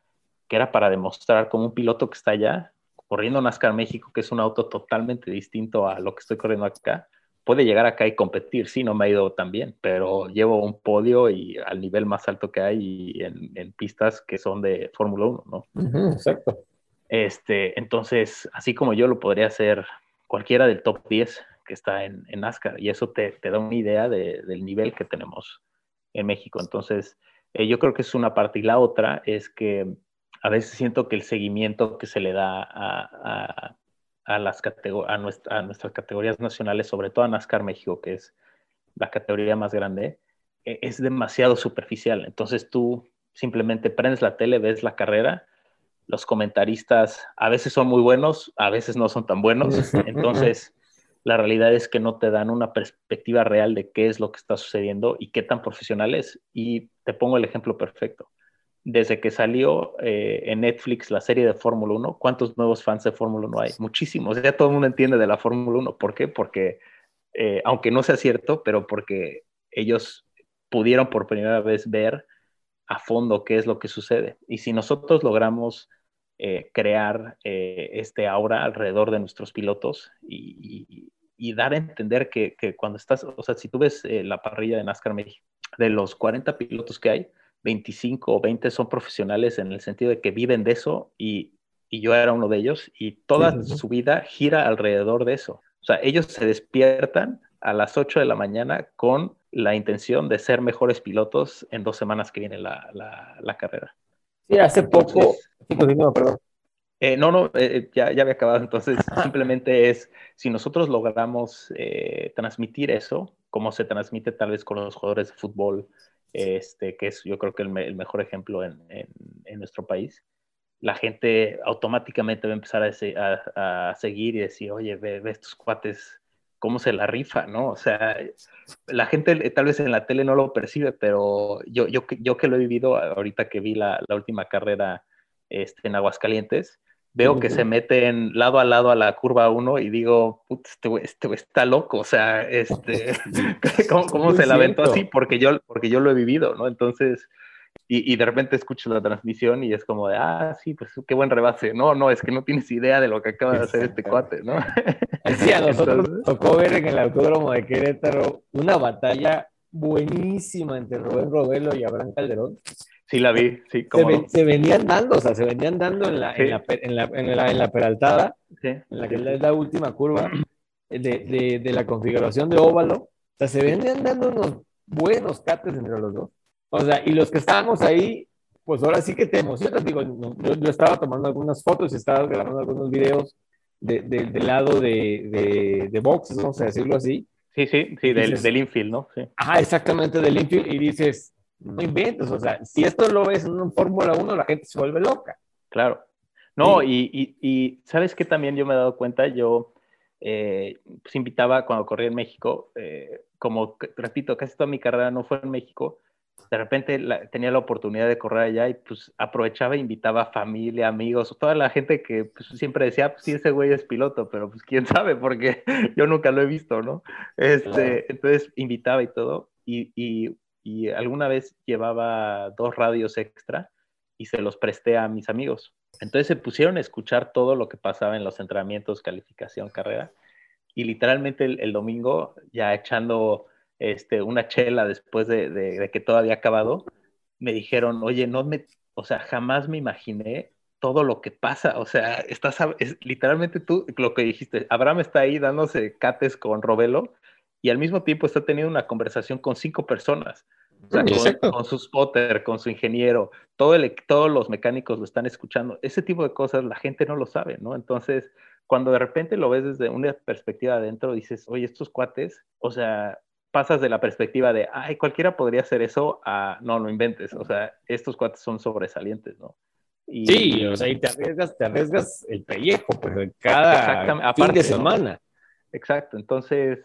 que era para demostrar como un piloto que está allá, corriendo NASCAR México, que es un auto totalmente distinto a lo que estoy corriendo acá, puede llegar acá y competir. Sí, no me ha ido tan bien, pero llevo un podio y al nivel más alto que hay en, pistas que son de Fórmula 1, ¿no? exacto. Este, entonces, así como yo lo podría hacer cualquiera del top 10 que está en, en NASCAR, y eso te, te da una idea de, del nivel que tenemos en México. Entonces, eh, yo creo que es una parte. Y la otra es que a veces siento que el seguimiento que se le da a a, las a, nuestras categorías nacionales, sobre todo a NASCAR México, que es la categoría más grande, e, es demasiado superficial. Entonces tú simplemente prendes la tele, ves la carrera, los comentaristas a veces son muy buenos, a veces no son tan buenos. Entonces, la realidad es que no te dan una perspectiva real de qué es lo que está sucediendo y qué tan profesional es. Y te pongo el ejemplo perfecto desde que salió eh, en Netflix la serie de Fórmula 1, ¿cuántos nuevos fans de Fórmula 1 hay? Muchísimos. Ya todo el mundo entiende de la Fórmula 1. ¿Por qué? Porque, eh, aunque no sea cierto, pero porque ellos pudieron por primera vez ver a fondo qué es lo que sucede. Y si nosotros logramos eh, crear este aura alrededor de nuestros pilotos y, dar a entender que, que, cuando estás, o sea, si tú ves la parrilla de NASCAR México, de los 40 pilotos que hay, 25 o 20 son profesionales en el sentido de que viven de eso y, y yo era uno de ellos y toda su vida gira alrededor de eso. O sea, ellos se despiertan a las 8 de la mañana con la intención de ser mejores pilotos en dos semanas que viene la, la, carrera. Sí, hace poco, perdón. Eh, no, no, eh, ya, ya había acabado. Entonces, simplemente es, si nosotros logramos eh, transmitir eso, como se transmite tal vez con los jugadores de fútbol, este, que es yo creo que el, mejor ejemplo en, nuestro país, la gente automáticamente va a empezar a, seguir y decir, oye, ve, estos cuates, cómo se la rifa, ¿no? O sea, la gente tal vez en la tele no lo percibe, pero yo, yo, yo que lo he vivido ahorita que vi la, última carrera este, en Aguascalientes, veo que se meten lado a lado a la curva 1 y digo, este güey este está loco, o sea, este, ¿cómo, se la aventó así? Porque yo, porque yo lo he vivido, ¿no? Entonces, y, y, de repente escucho la transmisión y es como de, ah, sí, pues qué buen rebase. No, no, es que no tienes idea de lo que acaba de hacer este cuate, ¿no? Sí, a nosotros tocó ver en el autódromo de Querétaro una batalla buenísima entre Rubén Robelo y Abraham Calderón. Sí, la vi, sí. Se, venían dando, o sea, se venían dando en la, en, la, en, la, en, la, en la peraltada, en la que es la última curva de, de, de, la configuración de óvalo, O sea, se venían dando unos buenos cates entre los dos. O sea, y los que estábamos ahí, pues ahora sí que te emocionas. Digo, yo, estaba tomando algunas fotos y estaba grabando algunos videos de, del lado de, de, de box, vamos a decirlo así. Sí, sí, sí, del, del infield, ¿no? Sí. Ajá, exactamente, del infield. Y dices, no inventes, o sea, si esto lo ves en un Fórmula 1, la gente se vuelve loca. Claro. No, y, y, y, sabes que también yo me he dado cuenta, yo eh, pues invitaba cuando corría en México, eh, como repito, casi toda mi carrera no fue en México, de repente tenía la oportunidad de correr allá y pues aprovechaba e invitaba a familia, amigos, toda la gente que pues, siempre decía, pues sí, ese güey es piloto, pero pues quién sabe, porque yo nunca lo he visto, ¿no? Este, Entonces invitaba y todo, y, y, y alguna vez llevaba dos radios extra y se los presté a mis amigos. Entonces se pusieron a escuchar todo lo que pasaba en los entrenamientos, calificación, carrera. Y literalmente el, domingo, ya echando este, una chela después de, que todo había acabado, me dijeron, oye, no me, o sea, jamás me imaginé todo lo que pasa. O sea, estás, literalmente tú, lo que dijiste, Abraham está ahí dándose cates con Robelo y al mismo tiempo está teniendo una conversación con cinco personas. Sea, con, su spotter, con su ingeniero, todo el, todos los mecánicos lo están escuchando. Ese tipo de cosas la gente no lo sabe, ¿no? Entonces, cuando de repente lo ves desde una perspectiva adentro, dices, oye, estos cuates, o sea, pasas de la perspectiva de, ay, cualquiera podría hacer eso, a, no, no inventes, o sea, estos cuates son sobresalientes, ¿no? Y, sí, o sea, y te arriesgas, te arriesgas el pellejo, pues, cada fin de semana. Exacto, entonces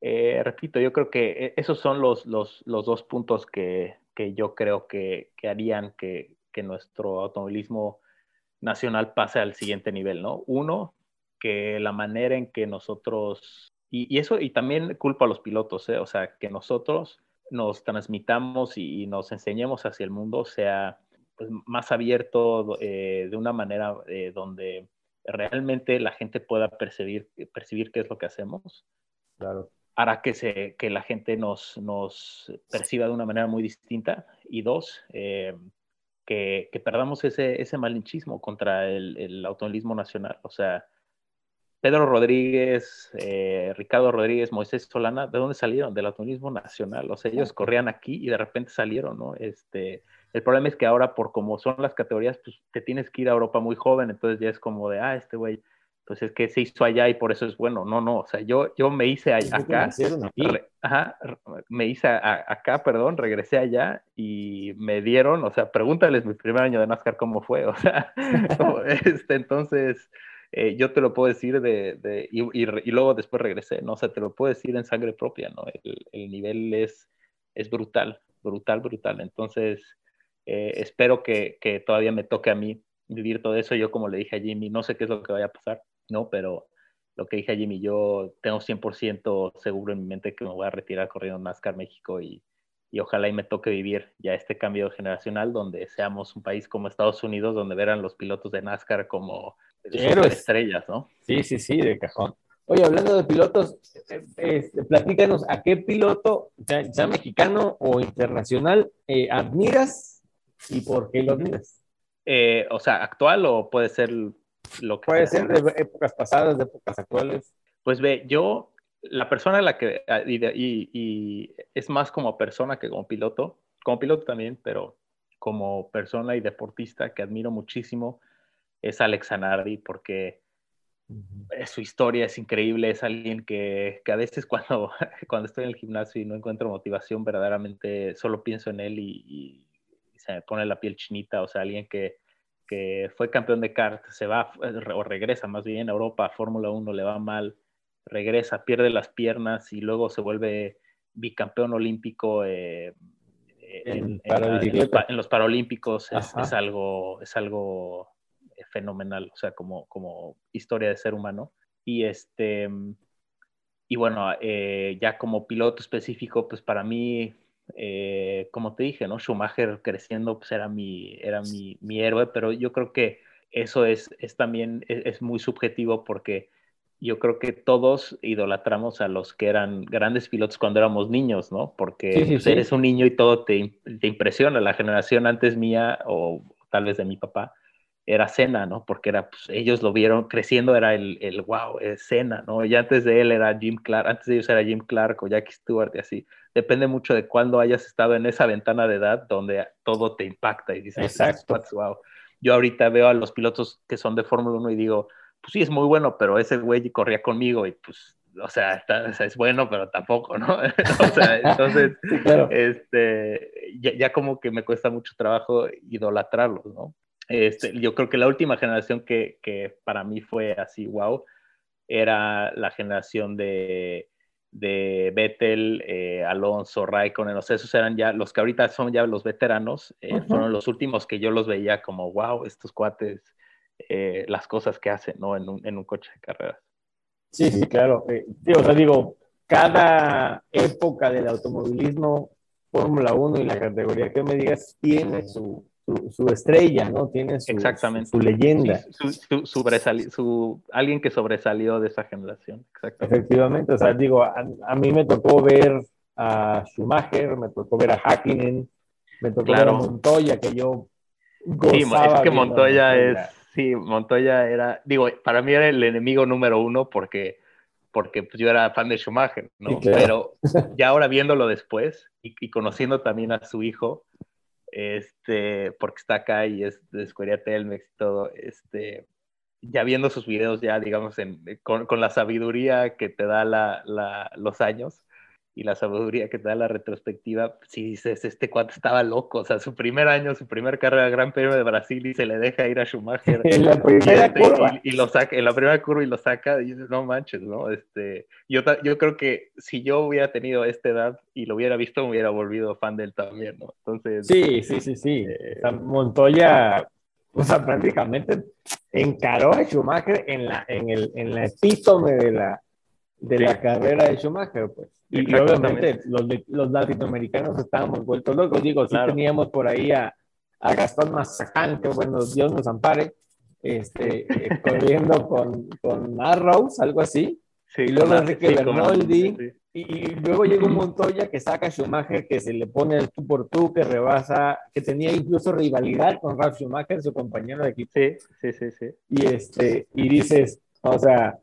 eh, repito, yo creo que eh, esos son los, los, los dos puntos que, que, yo creo que, que harían que, que, nuestro automovilismo nacional pase al siguiente nivel, ¿no? Uno, que la manera en que nosotros, y, y eso, y también culpa a los pilotos, ¿eh? o sea, que nosotros nos transmitamos y, nos enseñemos hacia el mundo sea pues, más abierto de una manera donde realmente la gente pueda percibir, percibir qué es lo que hacemos. Claro hará que, se, que la gente nos, nos perciba de una manera muy distinta. Y dos, eh, que, que, perdamos ese, ese malinchismo contra el, el, automovilismo nacional. O sea, Pedro Rodríguez, eh, Ricardo Rodríguez, Moisés Solana, ¿de dónde salieron? Del automovilismo nacional. O sea, ellos corrían aquí y de repente salieron, ¿no? Este, el problema es que ahora, por como son las categorías, pues te tienes que ir a Europa muy joven, entonces ya es como de, ah, este güey pues es que se hizo allá y por eso es bueno. No, no, o sea, yo, yo me hice acá, ajá, me hice acá, perdón, regresé allá y me dieron, o sea, pregúntales mi primer año de NASCAR cómo fue, o sea, este, entonces eh, yo te lo puedo decir de, de y, y, luego después regresé, ¿no? O sea, te lo puedo decir en sangre propia, ¿no? El, el nivel es, es brutal, brutal, brutal. Entonces, eh, espero que, que todavía me toque a mí vivir todo eso. Yo, como le dije a Jimmy, no sé qué es lo que vaya a pasar ¿no? Pero lo que dije a Jimmy, yo tengo 100% seguro en mi mente que me voy a retirar corriendo NASCAR México y, y ojalá y me toque vivir ya este cambio generacional donde seamos un país como Estados Unidos, donde verán los pilotos de NASCAR como estrellas, ¿no? Sí, sí, sí, de cajón. Oye, hablando de pilotos, este, platícanos a qué piloto, sea, mexicano o internacional, eh, admiras y por qué lo admiras. Eh, o sea, actual o puede ser lo que Puede ser de épocas pasadas, de épocas actuales. Pues ve, yo, la persona la que, y, y, es más como persona que como piloto, como piloto también, pero como persona y deportista que admiro muchísimo es Alex Zanardi porque su historia es increíble, es alguien que, que, a veces cuando, cuando estoy en el gimnasio y no encuentro motivación, verdaderamente solo pienso en él y, y se me pone la piel chinita, o sea, alguien que, que fue campeón de kart, se va o regresa más bien a Europa, Fórmula 1 le va mal, regresa, pierde las piernas y luego se vuelve bicampeón olímpico eh, en, los, Paralímpicos. Es, algo, es algo eh, fenomenal, o sea, como, como historia de ser humano. Y este y bueno, eh, ya como piloto específico, pues para mí eh, como te dije, ¿no? Schumacher creciendo pues era mi, era mi, mi héroe, pero yo creo que eso es, es también, e, es, muy subjetivo porque yo creo que todos idolatramos a los que eran grandes pilotos cuando éramos niños, ¿no? Porque pues, eres un niño y todo te, te, impresiona. La generación antes mía o tal vez de mi papá era Cena, ¿no? Porque era, pues, ellos lo vieron creciendo, era el, el wow, es Cena, ¿no? Y antes de él era Jim Clark, antes de ellos era Jim Clark o Jackie Stewart y así. Depende mucho de cuándo hayas estado en esa ventana de edad donde todo te impacta y dices, Exacto. wow. Yo ahorita veo a los pilotos que son de Fórmula 1 y digo, pues sí, es muy bueno, pero ese güey corría conmigo y pues o sea, es bueno, pero tampoco, ¿no? o sea, entonces, este, ya, ya, como que me cuesta mucho trabajo idolatrarlos, ¿no? Este, yo creo que la última generación que, que, para mí fue así, wow, era la generación de, de Vettel, eh, Alonso, Raikkonen, o sea, esos eran ya los que ahorita son ya los veteranos, eh, fueron los últimos que yo los veía como, wow, estos cuates, eh, las cosas que hacen, ¿no? En un, en un coche de carreras. Sí, sí, claro. Sí, o sea, digo, cada época del automovilismo, Fórmula 1 y la categoría que me digas, tiene su, su, estrella, ¿no? Tiene su, Exactamente. su, leyenda. su, su, alguien que sobresalió de esa generación. Exactamente. Efectivamente, o sea, digo, a, a, mí me tocó ver a Schumacher, me tocó ver a Hakkinen, me tocó ver a Montoya, que yo Sí, es que Montoya es, sí, Montoya era, digo, para mí era el enemigo número uno porque porque pues, yo era fan de Schumacher, ¿no? Pero ya ahora viéndolo después y, y, conociendo también a su hijo, este, porque está acá y es de Escuela Telmex y todo, este, ya viendo sus videos, ya digamos, en, con, con, la sabiduría que te da la, los años y la sabiduría que te da la retrospectiva, si dices, este cuate estaba loco, o sea, su primer año, su primer carrera Gran Premio de Brasil y se le deja ir a Schumacher en la primera y, curva y, y, lo saca, en la primera curva y lo saca, y dices, no manches, ¿no? Este, yo, yo creo que si yo hubiera tenido esta edad y lo hubiera visto, me hubiera volvido fan de él también, ¿no? Entonces... Sí, sí, sí, sí. Eh, Montoya, o sea, prácticamente encaró a Schumacher en la, en el, en la epítome de la, de sí. la carrera de Schumacher, pues. Y, y obviamente los, los, latinoamericanos estábamos vueltos locos. Digo, sí claro. teníamos por ahí a, a Gastón Mazacán, que bueno, Dios nos ampare, este, eh, corriendo con, con Arrows, algo así. Sí, y luego Enrique sí, Bernoldi. Sí. Y, y, luego llega un Montoya que saca a Schumacher, que se le pone el tú por tú, que rebasa, que tenía incluso rivalidad con Ralf Schumacher, su compañero de equipo. Sí, sí, sí, sí. Y, este, y dices, o sea,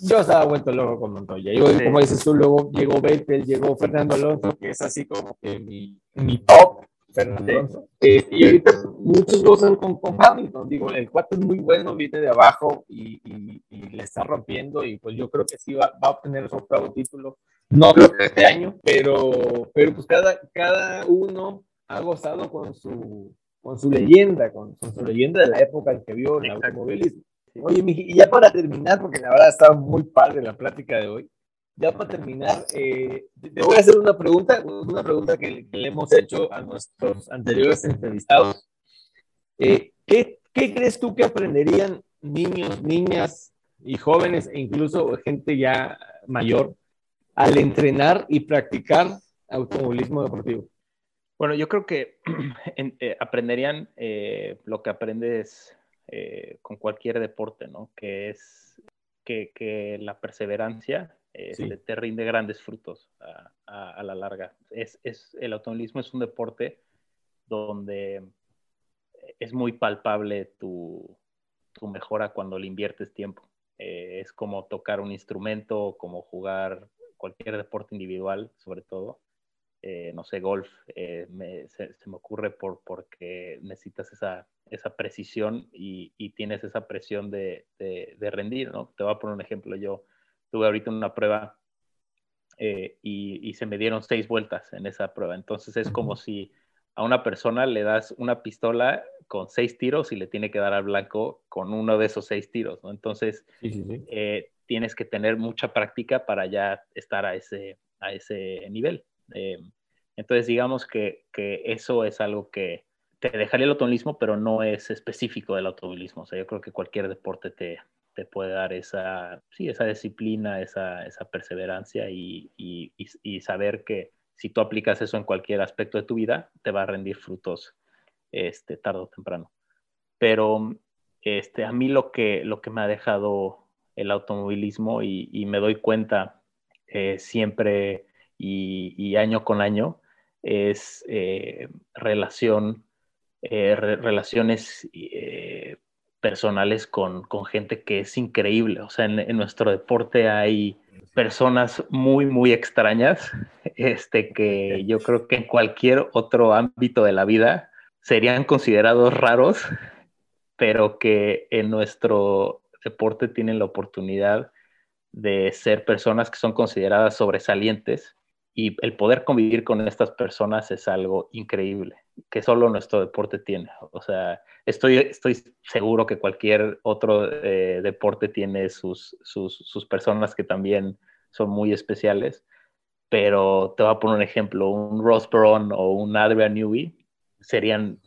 yo estaba vuelto loco con Montoya. Y sí. como dices tú, luego llegó Vettel, llegó Fernando Alonso, que es así como que mi, mi top, Fernando Alonso. Eh, y ahorita muchos gozan con, con Hamilton. Digo, el cuate es muy bueno, viene de abajo y, y, y, le está rompiendo. Y pues yo creo que sí va, va a obtener su octavo título. No creo que este año, pero, pero pues cada, cada uno ha gozado con su, con su leyenda, con, con su leyenda de la época en que vio el automovilismo. Oye, y ya para terminar, porque la verdad está muy padre la plática de hoy, ya para terminar, eh, te voy a hacer una pregunta, una pregunta que, que le hemos hecho a nuestros anteriores entrevistados. Eh, ¿qué, ¿Qué crees tú que aprenderían niños, niñas y jóvenes, e incluso gente ya mayor, al entrenar y practicar automovilismo deportivo? Bueno, yo creo que en, eh, aprenderían eh, lo que aprendes eh, con cualquier deporte, ¿no? Que es que, que la perseverancia eh, sí. te, te, rinde grandes frutos a, a, a la larga. Es, es, el automovilismo es un deporte donde es muy palpable tu, tu mejora cuando le inviertes tiempo. Eh, es como tocar un instrumento, como jugar cualquier deporte individual, sobre todo. Eh, no sé, golf, me, se, se, me ocurre por, porque necesitas esa, esa precisión y, y, tienes esa presión de, de, de, rendir, ¿no? Te voy a poner un ejemplo, yo tuve ahorita una prueba eh, y, y, se me dieron seis vueltas en esa prueba, entonces es como si a una persona le das una pistola con seis tiros y le tiene que dar al blanco con uno de esos seis tiros, ¿no? Entonces sí, sí, sí. tienes que tener mucha práctica para ya estar a ese, a ese nivel. Eh, entonces, digamos que, que, eso es algo que te dejaría el automovilismo, pero no es específico del automovilismo. O sea, yo creo que cualquier deporte te, te puede dar esa, sí, esa disciplina, esa, esa perseverancia y, y, y, saber que si tú aplicas eso en cualquier aspecto de tu vida, te va a rendir frutos este, tarde o temprano. Pero este, a mí lo que, lo que me ha dejado el automovilismo y, y me doy cuenta eh, siempre y, y, año con año es eh, relación, eh, re, relaciones eh, personales con, con gente que es increíble. O sea, en, nuestro deporte hay personas muy, muy extrañas, este, que yo creo que en cualquier otro ámbito de la vida serían considerados raros, pero que en nuestro deporte tienen la oportunidad de ser personas que son consideradas sobresalientes y el poder convivir con estas personas es algo increíble, que solo nuestro deporte tiene. O sea, estoy, estoy seguro que cualquier otro eh, deporte tiene sus, sus, sus, personas que también son muy especiales, pero te voy a poner un ejemplo, un Ross Perón o un Adrian Newey serían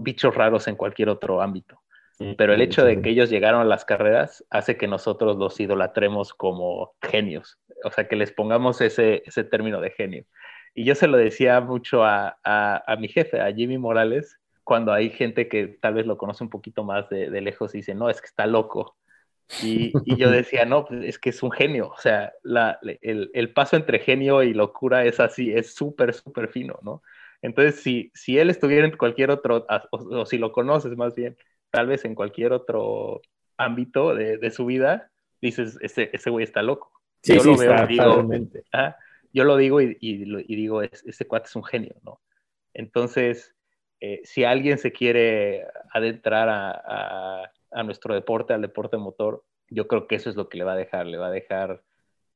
bichos raros en cualquier otro ámbito. Pero el hecho de que ellos llegaron a las carreras hace que nosotros los idolatremos como genios, o sea, que les pongamos ese, ese término de genio. Y yo se lo decía mucho a, a, mi jefe, a Jimmy Morales, cuando hay gente que tal vez lo conoce un poquito más de, de lejos y dice, no, es que está loco. Y, y, yo decía, no, pues es que es un genio. O sea, la, el, el, paso entre genio y locura es así, es súper, súper fino, ¿no? Entonces, si, si él estuviera en cualquier otro, o, o si lo conoces más bien, tal vez en cualquier otro ámbito de, de su vida, dices, ese, ese güey está loco. Sí, yo lo veo, digo, ah, yo lo digo y, y, y digo, ese cuate es un genio, ¿no? Entonces, eh, si alguien se quiere adentrar a, a, a, nuestro deporte, al deporte motor, yo creo que eso es lo que le va a dejar, le va a dejar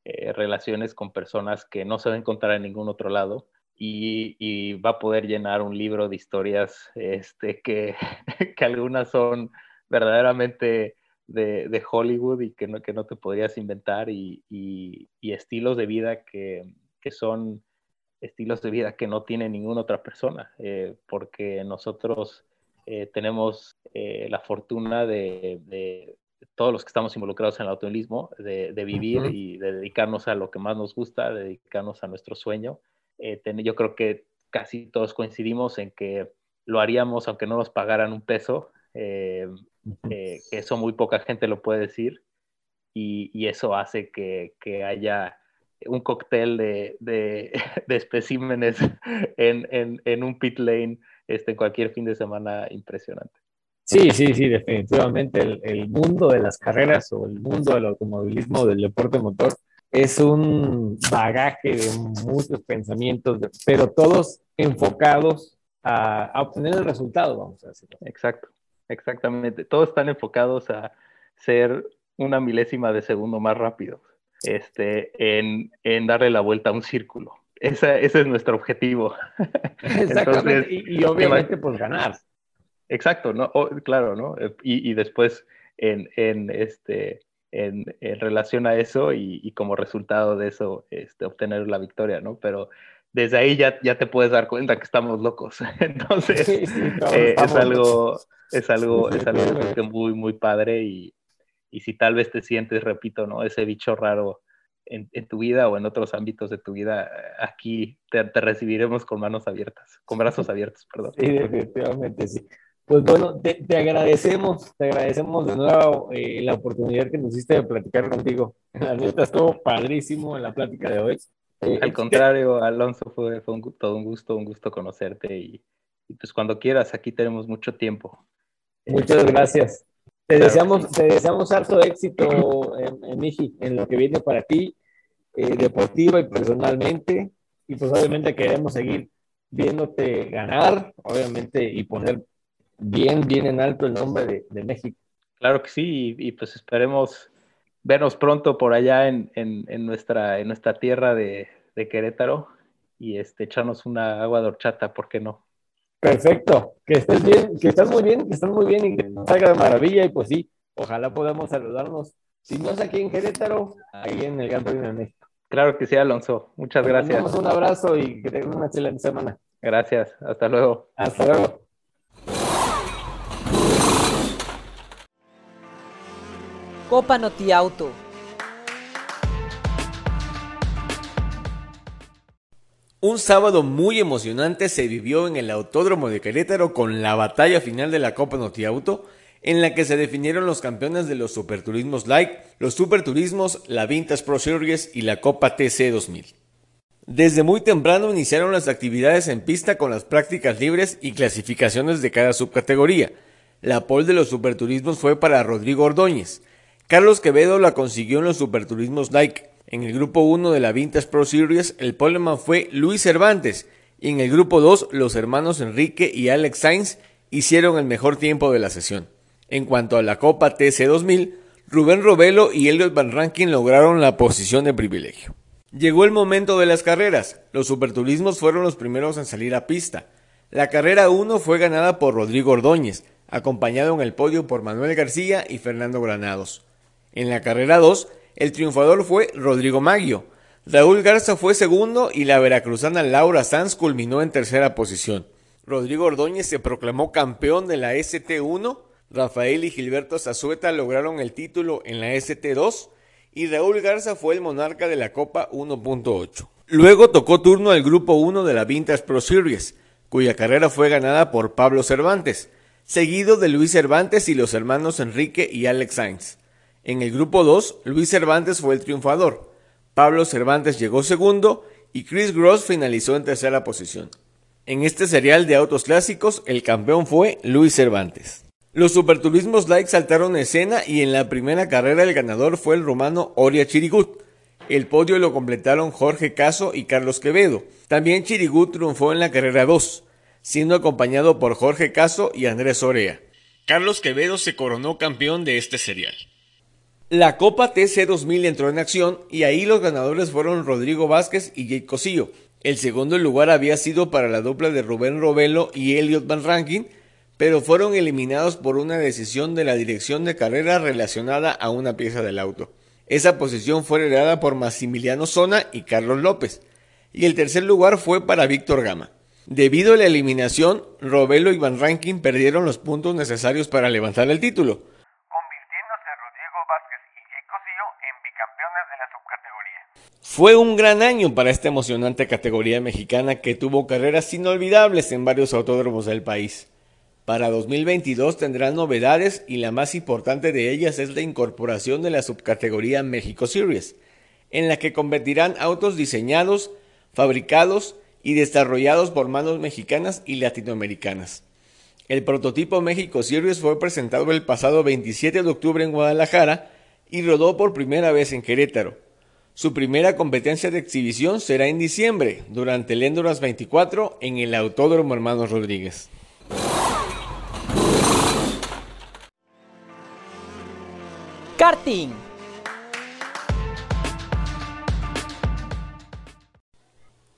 eh, relaciones con personas que no se va a encontrar en ningún otro lado y, va a poder llenar un libro de historias este, que, que algunas son verdaderamente de, de, Hollywood y que no, que no te podrías inventar y, y, estilos de vida que, que, son estilos de vida que no tiene ninguna otra persona, eh, porque nosotros eh, tenemos eh, la fortuna de, de, todos los que estamos involucrados en el automovilismo, de, de vivir y de dedicarnos a lo que más nos gusta, dedicarnos a nuestro sueño yo creo que casi todos coincidimos en que lo haríamos aunque no nos pagaran un peso. Eh, eh, eso muy poca gente lo puede decir y, y eso hace que, que, haya un cóctel de, de, de especímenes en, en, en, un pit lane este, cualquier fin de semana impresionante. Sí, sí, sí, definitivamente el, el, mundo de las carreras o el mundo del automovilismo, del deporte motor, es un bagaje de muchos pensamientos, pero todos enfocados a, obtener el resultado, vamos a decirlo. Exacto, exactamente. Todos están enfocados a ser una milésima de segundo más rápido, este, en, en darle la vuelta a un círculo. Ese, ese es nuestro objetivo. Exactamente, y, obviamente pues ganar. Exacto, ¿no? claro, ¿no? Y, y después en, en este en, relación a eso y, como resultado de eso este, obtener la victoria, ¿no? Pero desde ahí ya, ya te puedes dar cuenta que estamos locos. Entonces, eh, es algo, es algo, es algo muy, muy padre y, y, si tal vez te sientes, repito, ¿no? Ese bicho raro en, en tu vida o en otros ámbitos de tu vida, aquí te, te recibiremos con manos abiertas, con brazos abiertos, perdón. Sí, definitivamente, sí. Pues bueno, te, agradecemos, te agradecemos de nuevo eh, la oportunidad que nos hiciste de platicar contigo. La neta estuvo padrísimo en la plática de hoy. Eh, Al contrario, Alonso, fue, fue un, todo un gusto, un gusto conocerte y, pues cuando quieras, aquí tenemos mucho tiempo. Muchas gracias. Te, deseamos, te deseamos harto éxito en, en, en lo que viene para ti, eh, deportiva y personalmente. Y pues obviamente queremos seguir viéndote ganar, obviamente, y poner bien, bien en alto el nombre de, México. Claro que sí, y, pues esperemos vernos pronto por allá en, nuestra, en nuestra tierra de, Querétaro y este, echarnos una agua de horchata, ¿por qué no? Perfecto, que estés bien, que estás muy bien, que estás muy bien y que salga de maravilla y pues sí, ojalá podamos saludarnos, si no es aquí en Querétaro, ahí en el Gran Premio de México. Claro que sí, Alonso, muchas gracias. Un abrazo y que tengan una excelente semana. Gracias, hasta luego. Hasta luego. Copa Noti Auto. Un sábado muy emocionante se vivió en el Autódromo de Querétaro con la batalla final de la Copa Noti Auto, en la que se definieron los campeones de los Superturismos Light, los Superturismos, la Vintage Pro Series y la Copa TC 2000. Desde muy temprano iniciaron las actividades en pista con las prácticas libres y clasificaciones de cada subcategoría. La pole de los superturismos fue para Rodrigo Ordóñez. Carlos Quevedo la consiguió en los superturismos Like. En el grupo 1 de la Vintage Pro Series, el poleman fue Luis Cervantes. Y en el grupo 2, los hermanos Enrique y Alex Sainz hicieron el mejor tiempo de la sesión. En cuanto a la Copa TC 2000, Rubén Robelo y Elliot Van Rankin lograron la posición de privilegio. Llegó el momento de las carreras. Los superturismos fueron los primeros en salir a pista. La carrera 1 fue ganada por Rodrigo Ordóñez, acompañado en el podio por Manuel García y Fernando Granados. En la carrera 2, el triunfador fue Rodrigo Maggio. Raúl Garza fue segundo y la veracruzana Laura Sanz culminó en tercera posición. Rodrigo Ordóñez se proclamó campeón de la ST1, Rafael y Gilberto Zazueta lograron el título en la ST2 y Raúl Garza fue el monarca de la Copa 1.8. Luego tocó turno al grupo 1 de la Vintage Pro Series, cuya carrera fue ganada por Pablo Cervantes, seguido de Luis Cervantes y los hermanos Enrique y Alex Sainz. En el grupo 2, Luis Cervantes fue el triunfador, Pablo Cervantes llegó segundo y Chris Gross finalizó en tercera posición. En este serial de autos clásicos, el campeón fue Luis Cervantes. Los superturismos Like saltaron escena y en la primera carrera el ganador fue el rumano Oria Chirigut. El podio lo completaron Jorge Caso y Carlos Quevedo. También Chirigut triunfó en la carrera 2, siendo acompañado por Jorge Caso y Andrés Orea. Carlos Quevedo se coronó campeón de este serial. La Copa TC 2000 entró en acción y ahí los ganadores fueron Rodrigo Vázquez y Jake Cosillo. El segundo lugar había sido para la dupla de Rubén Robelo y Elliot Van Rankin, pero fueron eliminados por una decisión de la dirección de carrera relacionada a una pieza del auto. Esa posición fue heredada por Massimiliano Zona y Carlos López, y el tercer lugar fue para Víctor Gama. Debido a la eliminación, Robelo y Van Rankin perdieron los puntos necesarios para levantar el título, convirtiéndose Rodrigo Vázquez y Cosillo en bicampeones de la subcategoría. Fue un gran año para esta emocionante categoría mexicana que tuvo carreras inolvidables en varios autódromos del país. Para 2022 tendrán novedades y la más importante de ellas es la incorporación de la subcategoría México Series, en la que competirán autos diseñados, fabricados y desarrollados por manos mexicanas y latinoamericanas. El prototipo México Series fue presentado el pasado 27 de octubre en Guadalajara y rodó por primera vez en Querétaro. Su primera competencia de exhibición será en diciembre, durante el Endurance 24 en el Autódromo Hermanos Rodríguez. Karting.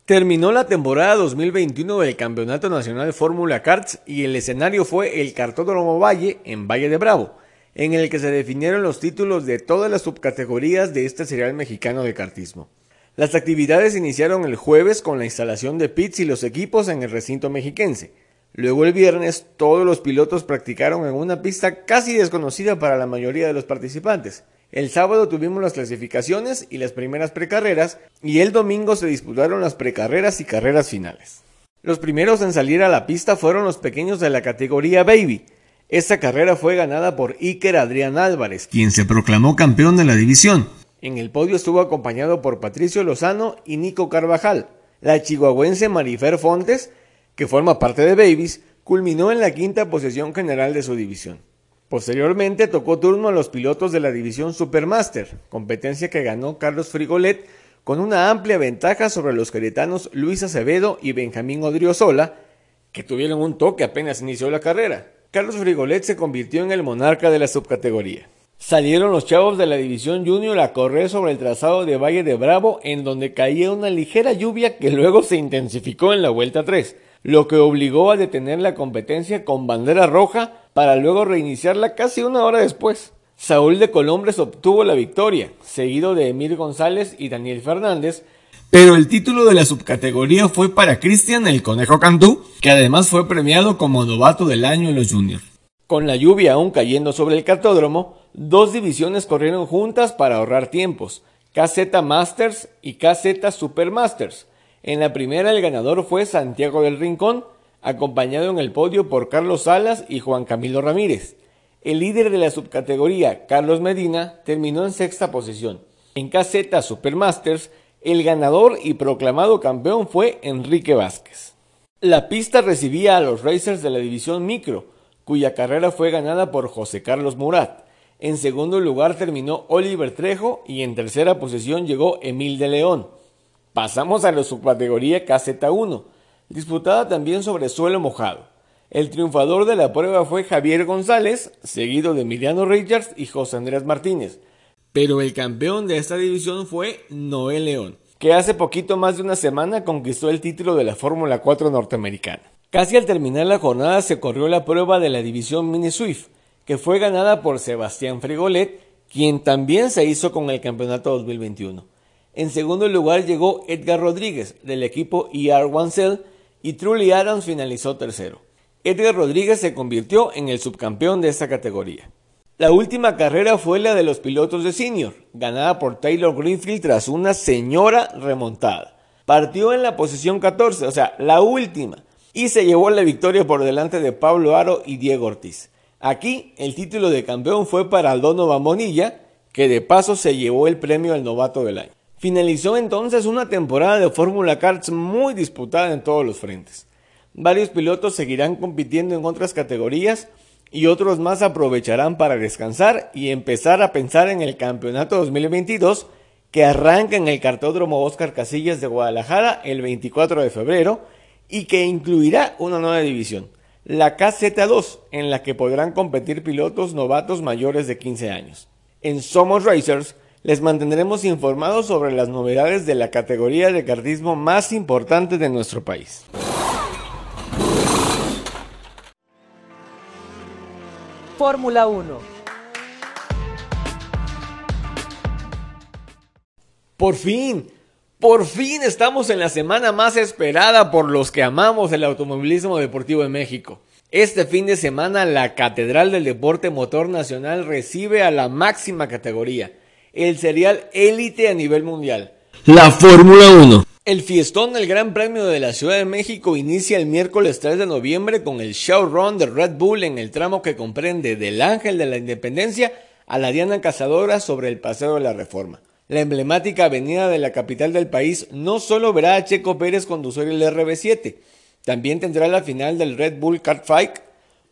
Terminó la temporada 2021 del Campeonato Nacional Fórmula Karts y el escenario fue el Cartódromo Valle en Valle de Bravo, en el que se definieron los títulos de todas las subcategorías de este serial mexicano de kartismo. Las actividades iniciaron el jueves con la instalación de pits y los equipos en el recinto mexiquense. Luego el viernes todos los pilotos practicaron en una pista casi desconocida para la mayoría de los participantes. El sábado tuvimos las clasificaciones y las primeras precarreras y el domingo se disputaron las precarreras y carreras finales. Los primeros en salir a la pista fueron los pequeños de la categoría Baby. Esta carrera fue ganada por Iker Adrián Álvarez, quien se proclamó campeón de la división. En el podio estuvo acompañado por Patricio Lozano y Nico Carvajal. La chihuahuense Marifer Fontes que forma parte de Babies, culminó en la quinta posición general de su división. Posteriormente tocó turno a los pilotos de la división Supermaster, competencia que ganó Carlos Frigolet con una amplia ventaja sobre los queretanos Luis Acevedo y Benjamín Odriozola, que tuvieron un toque apenas inició la carrera. Carlos Frigolet se convirtió en el monarca de la subcategoría. Salieron los chavos de la división junior a correr sobre el trazado de Valle de Bravo, en donde caía una ligera lluvia que luego se intensificó en la vuelta 3 lo que obligó a detener la competencia con bandera roja para luego reiniciarla casi una hora después. Saúl de Colombres obtuvo la victoria, seguido de Emil González y Daniel Fernández, pero el título de la subcategoría fue para Cristian el Conejo Cantú, que además fue premiado como novato del año en los juniors. Con la lluvia aún cayendo sobre el cartódromo, dos divisiones corrieron juntas para ahorrar tiempos, KZ Masters y KZ Supermasters, en la primera el ganador fue Santiago del Rincón, acompañado en el podio por Carlos Salas y Juan Camilo Ramírez. El líder de la subcategoría, Carlos Medina, terminó en sexta posición. En caseta Supermasters, el ganador y proclamado campeón fue Enrique Vázquez. La pista recibía a los racers de la división micro, cuya carrera fue ganada por José Carlos Murat. En segundo lugar terminó Oliver Trejo y en tercera posición llegó Emil de León. Pasamos a la subcategoría KZ1, disputada también sobre suelo mojado. El triunfador de la prueba fue Javier González, seguido de Emiliano Richards y José Andrés Martínez. Pero el campeón de esta división fue Noel León, que hace poquito más de una semana conquistó el título de la Fórmula 4 norteamericana. Casi al terminar la jornada se corrió la prueba de la división Mini Swift, que fue ganada por Sebastián Frigolet, quien también se hizo con el campeonato 2021. En segundo lugar llegó Edgar Rodríguez del equipo ER Cell y Truly Adams finalizó tercero. Edgar Rodríguez se convirtió en el subcampeón de esta categoría. La última carrera fue la de los pilotos de senior, ganada por Taylor Greenfield tras una señora remontada. Partió en la posición 14, o sea, la última, y se llevó la victoria por delante de Pablo Aro y Diego Ortiz. Aquí el título de campeón fue para Donovan Bonilla, que de paso se llevó el premio al novato del año. Finalizó entonces una temporada de Fórmula Karts muy disputada en todos los frentes. Varios pilotos seguirán compitiendo en otras categorías y otros más aprovecharán para descansar y empezar a pensar en el campeonato 2022 que arranca en el cartódromo Oscar Casillas de Guadalajara el 24 de febrero y que incluirá una nueva división, la KZ2, en la que podrán competir pilotos novatos mayores de 15 años. En Somos Racers les mantendremos informados sobre las novedades de la categoría de kartismo más importante de nuestro país. Fórmula 1. Por fin, por fin estamos en la semana más esperada por los que amamos el automovilismo deportivo en México. Este fin de semana la Catedral del Deporte Motor Nacional recibe a la máxima categoría el serial élite a nivel mundial. La Fórmula 1. El fiestón del Gran Premio de la Ciudad de México inicia el miércoles 3 de noviembre con el showrun de Red Bull en el tramo que comprende del Ángel de la Independencia a la Diana Cazadora sobre el Paseo de la Reforma. La emblemática avenida de la capital del país no solo verá a Checo Pérez conducir el RB7, también tendrá la final del Red Bull Kart Fight,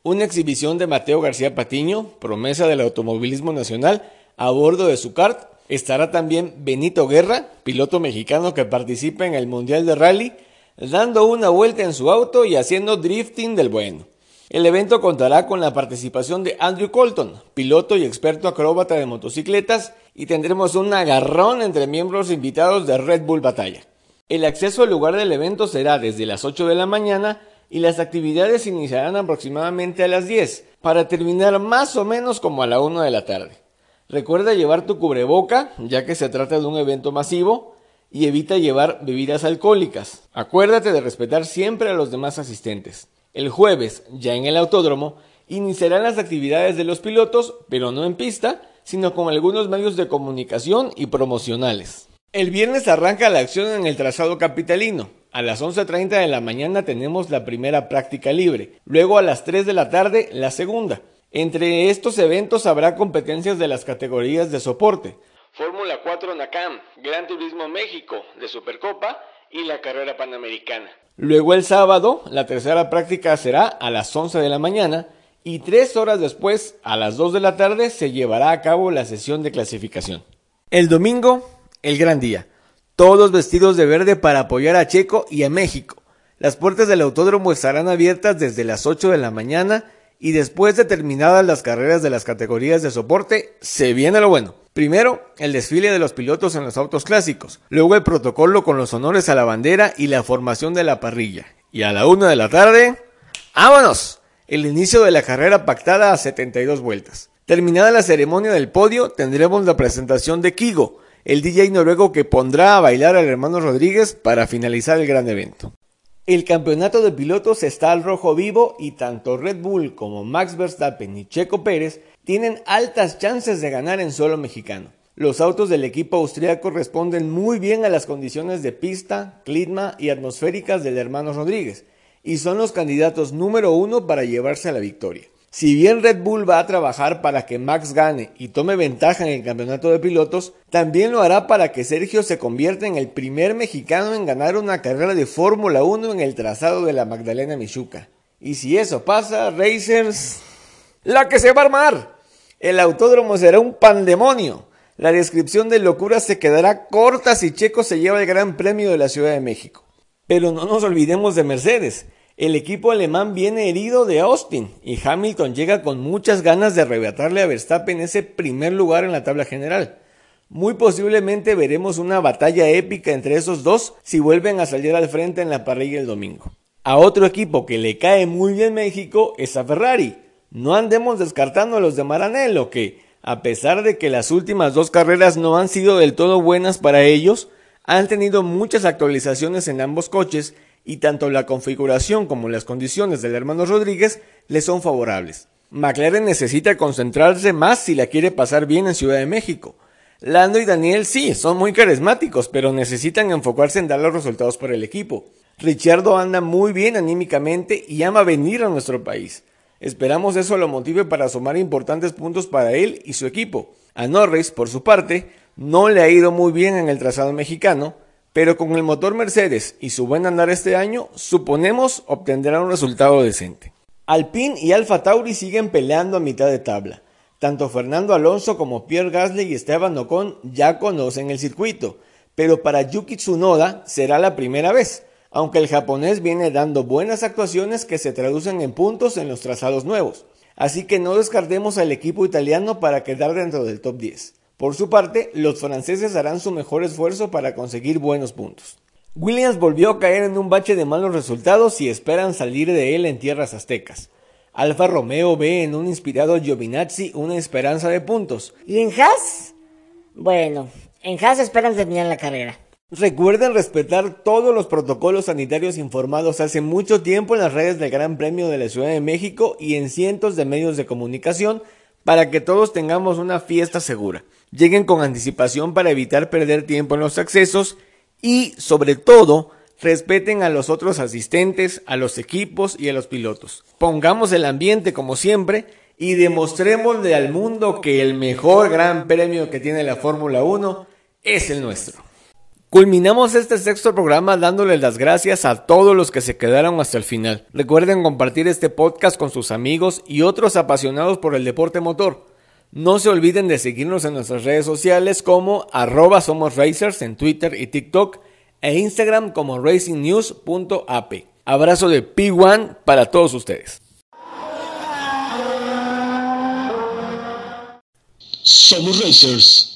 una exhibición de Mateo García Patiño, promesa del automovilismo nacional, a bordo de su kart estará también Benito Guerra, piloto mexicano que participa en el Mundial de Rally, dando una vuelta en su auto y haciendo drifting del bueno. El evento contará con la participación de Andrew Colton, piloto y experto acróbata de motocicletas, y tendremos un agarrón entre miembros invitados de Red Bull Batalla. El acceso al lugar del evento será desde las 8 de la mañana y las actividades iniciarán aproximadamente a las 10, para terminar más o menos como a la 1 de la tarde. Recuerda llevar tu cubreboca, ya que se trata de un evento masivo, y evita llevar bebidas alcohólicas. Acuérdate de respetar siempre a los demás asistentes. El jueves, ya en el autódromo, iniciarán las actividades de los pilotos, pero no en pista, sino con algunos medios de comunicación y promocionales. El viernes arranca la acción en el trazado capitalino. A las 11.30 de la mañana tenemos la primera práctica libre, luego a las 3 de la tarde la segunda. Entre estos eventos habrá competencias de las categorías de soporte. Fórmula 4 NACAM, Gran Turismo México de Supercopa y la carrera panamericana. Luego el sábado, la tercera práctica será a las 11 de la mañana y tres horas después, a las 2 de la tarde, se llevará a cabo la sesión de clasificación. El domingo, el gran día. Todos vestidos de verde para apoyar a Checo y a México. Las puertas del autódromo estarán abiertas desde las 8 de la mañana y después de terminadas las carreras de las categorías de soporte, se viene lo bueno. Primero, el desfile de los pilotos en los autos clásicos, luego el protocolo con los honores a la bandera y la formación de la parrilla. Y a la una de la tarde, ¡vámonos! El inicio de la carrera pactada a 72 vueltas. Terminada la ceremonia del podio, tendremos la presentación de Kigo, el DJ noruego que pondrá a bailar al hermano Rodríguez para finalizar el gran evento. El campeonato de pilotos está al rojo vivo y tanto Red Bull como Max Verstappen y Checo Pérez tienen altas chances de ganar en suelo mexicano. Los autos del equipo austriaco responden muy bien a las condiciones de pista, clima y atmosféricas del hermano Rodríguez y son los candidatos número uno para llevarse a la victoria. Si bien Red Bull va a trabajar para que Max gane y tome ventaja en el campeonato de pilotos, también lo hará para que Sergio se convierta en el primer mexicano en ganar una carrera de Fórmula 1 en el trazado de la Magdalena Michuca. Y si eso pasa, Racers, La que se va a armar. El autódromo será un pandemonio. La descripción de locura se quedará corta si Checo se lleva el Gran Premio de la Ciudad de México. Pero no nos olvidemos de Mercedes. El equipo alemán viene herido de Austin y Hamilton llega con muchas ganas de arrebatarle a Verstappen ese primer lugar en la tabla general. Muy posiblemente veremos una batalla épica entre esos dos si vuelven a salir al frente en la parrilla el domingo. A otro equipo que le cae muy bien México es a Ferrari. No andemos descartando a los de Maranello que, a pesar de que las últimas dos carreras no han sido del todo buenas para ellos, han tenido muchas actualizaciones en ambos coches y tanto la configuración como las condiciones del hermano Rodríguez le son favorables. McLaren necesita concentrarse más si la quiere pasar bien en Ciudad de México. Lando y Daniel sí, son muy carismáticos, pero necesitan enfocarse en dar los resultados para el equipo. Richardo anda muy bien anímicamente y ama venir a nuestro país. Esperamos eso lo motive para sumar importantes puntos para él y su equipo. A Norris, por su parte, no le ha ido muy bien en el trazado mexicano, pero con el motor Mercedes y su buen andar este año, suponemos obtendrá un resultado decente. Alpine y Alfa Tauri siguen peleando a mitad de tabla. Tanto Fernando Alonso como Pierre Gasly y Esteban Ocon ya conocen el circuito, pero para Yuki Tsunoda será la primera vez aunque el japonés viene dando buenas actuaciones que se traducen en puntos en los trazados nuevos. Así que no descartemos al equipo italiano para quedar dentro del top 10. Por su parte, los franceses harán su mejor esfuerzo para conseguir buenos puntos. Williams volvió a caer en un bache de malos resultados y esperan salir de él en tierras aztecas. Alfa Romeo ve en un inspirado Giovinazzi una esperanza de puntos. ¿Y en Haas? Bueno, en Haas esperan terminar la carrera. Recuerden respetar todos los protocolos sanitarios informados hace mucho tiempo en las redes del Gran Premio de la Ciudad de México y en cientos de medios de comunicación para que todos tengamos una fiesta segura. Lleguen con anticipación para evitar perder tiempo en los accesos y, sobre todo, respeten a los otros asistentes, a los equipos y a los pilotos. Pongamos el ambiente como siempre y demostrémosle al mundo que el mejor gran premio que tiene la Fórmula 1 es el nuestro. Culminamos este sexto programa dándoles las gracias a todos los que se quedaron hasta el final. Recuerden compartir este podcast con sus amigos y otros apasionados por el deporte motor. No se olviden de seguirnos en nuestras redes sociales como arroba somos racers en Twitter y TikTok e Instagram como racingnews.ap. Abrazo de P1 para todos ustedes. Somos Racers.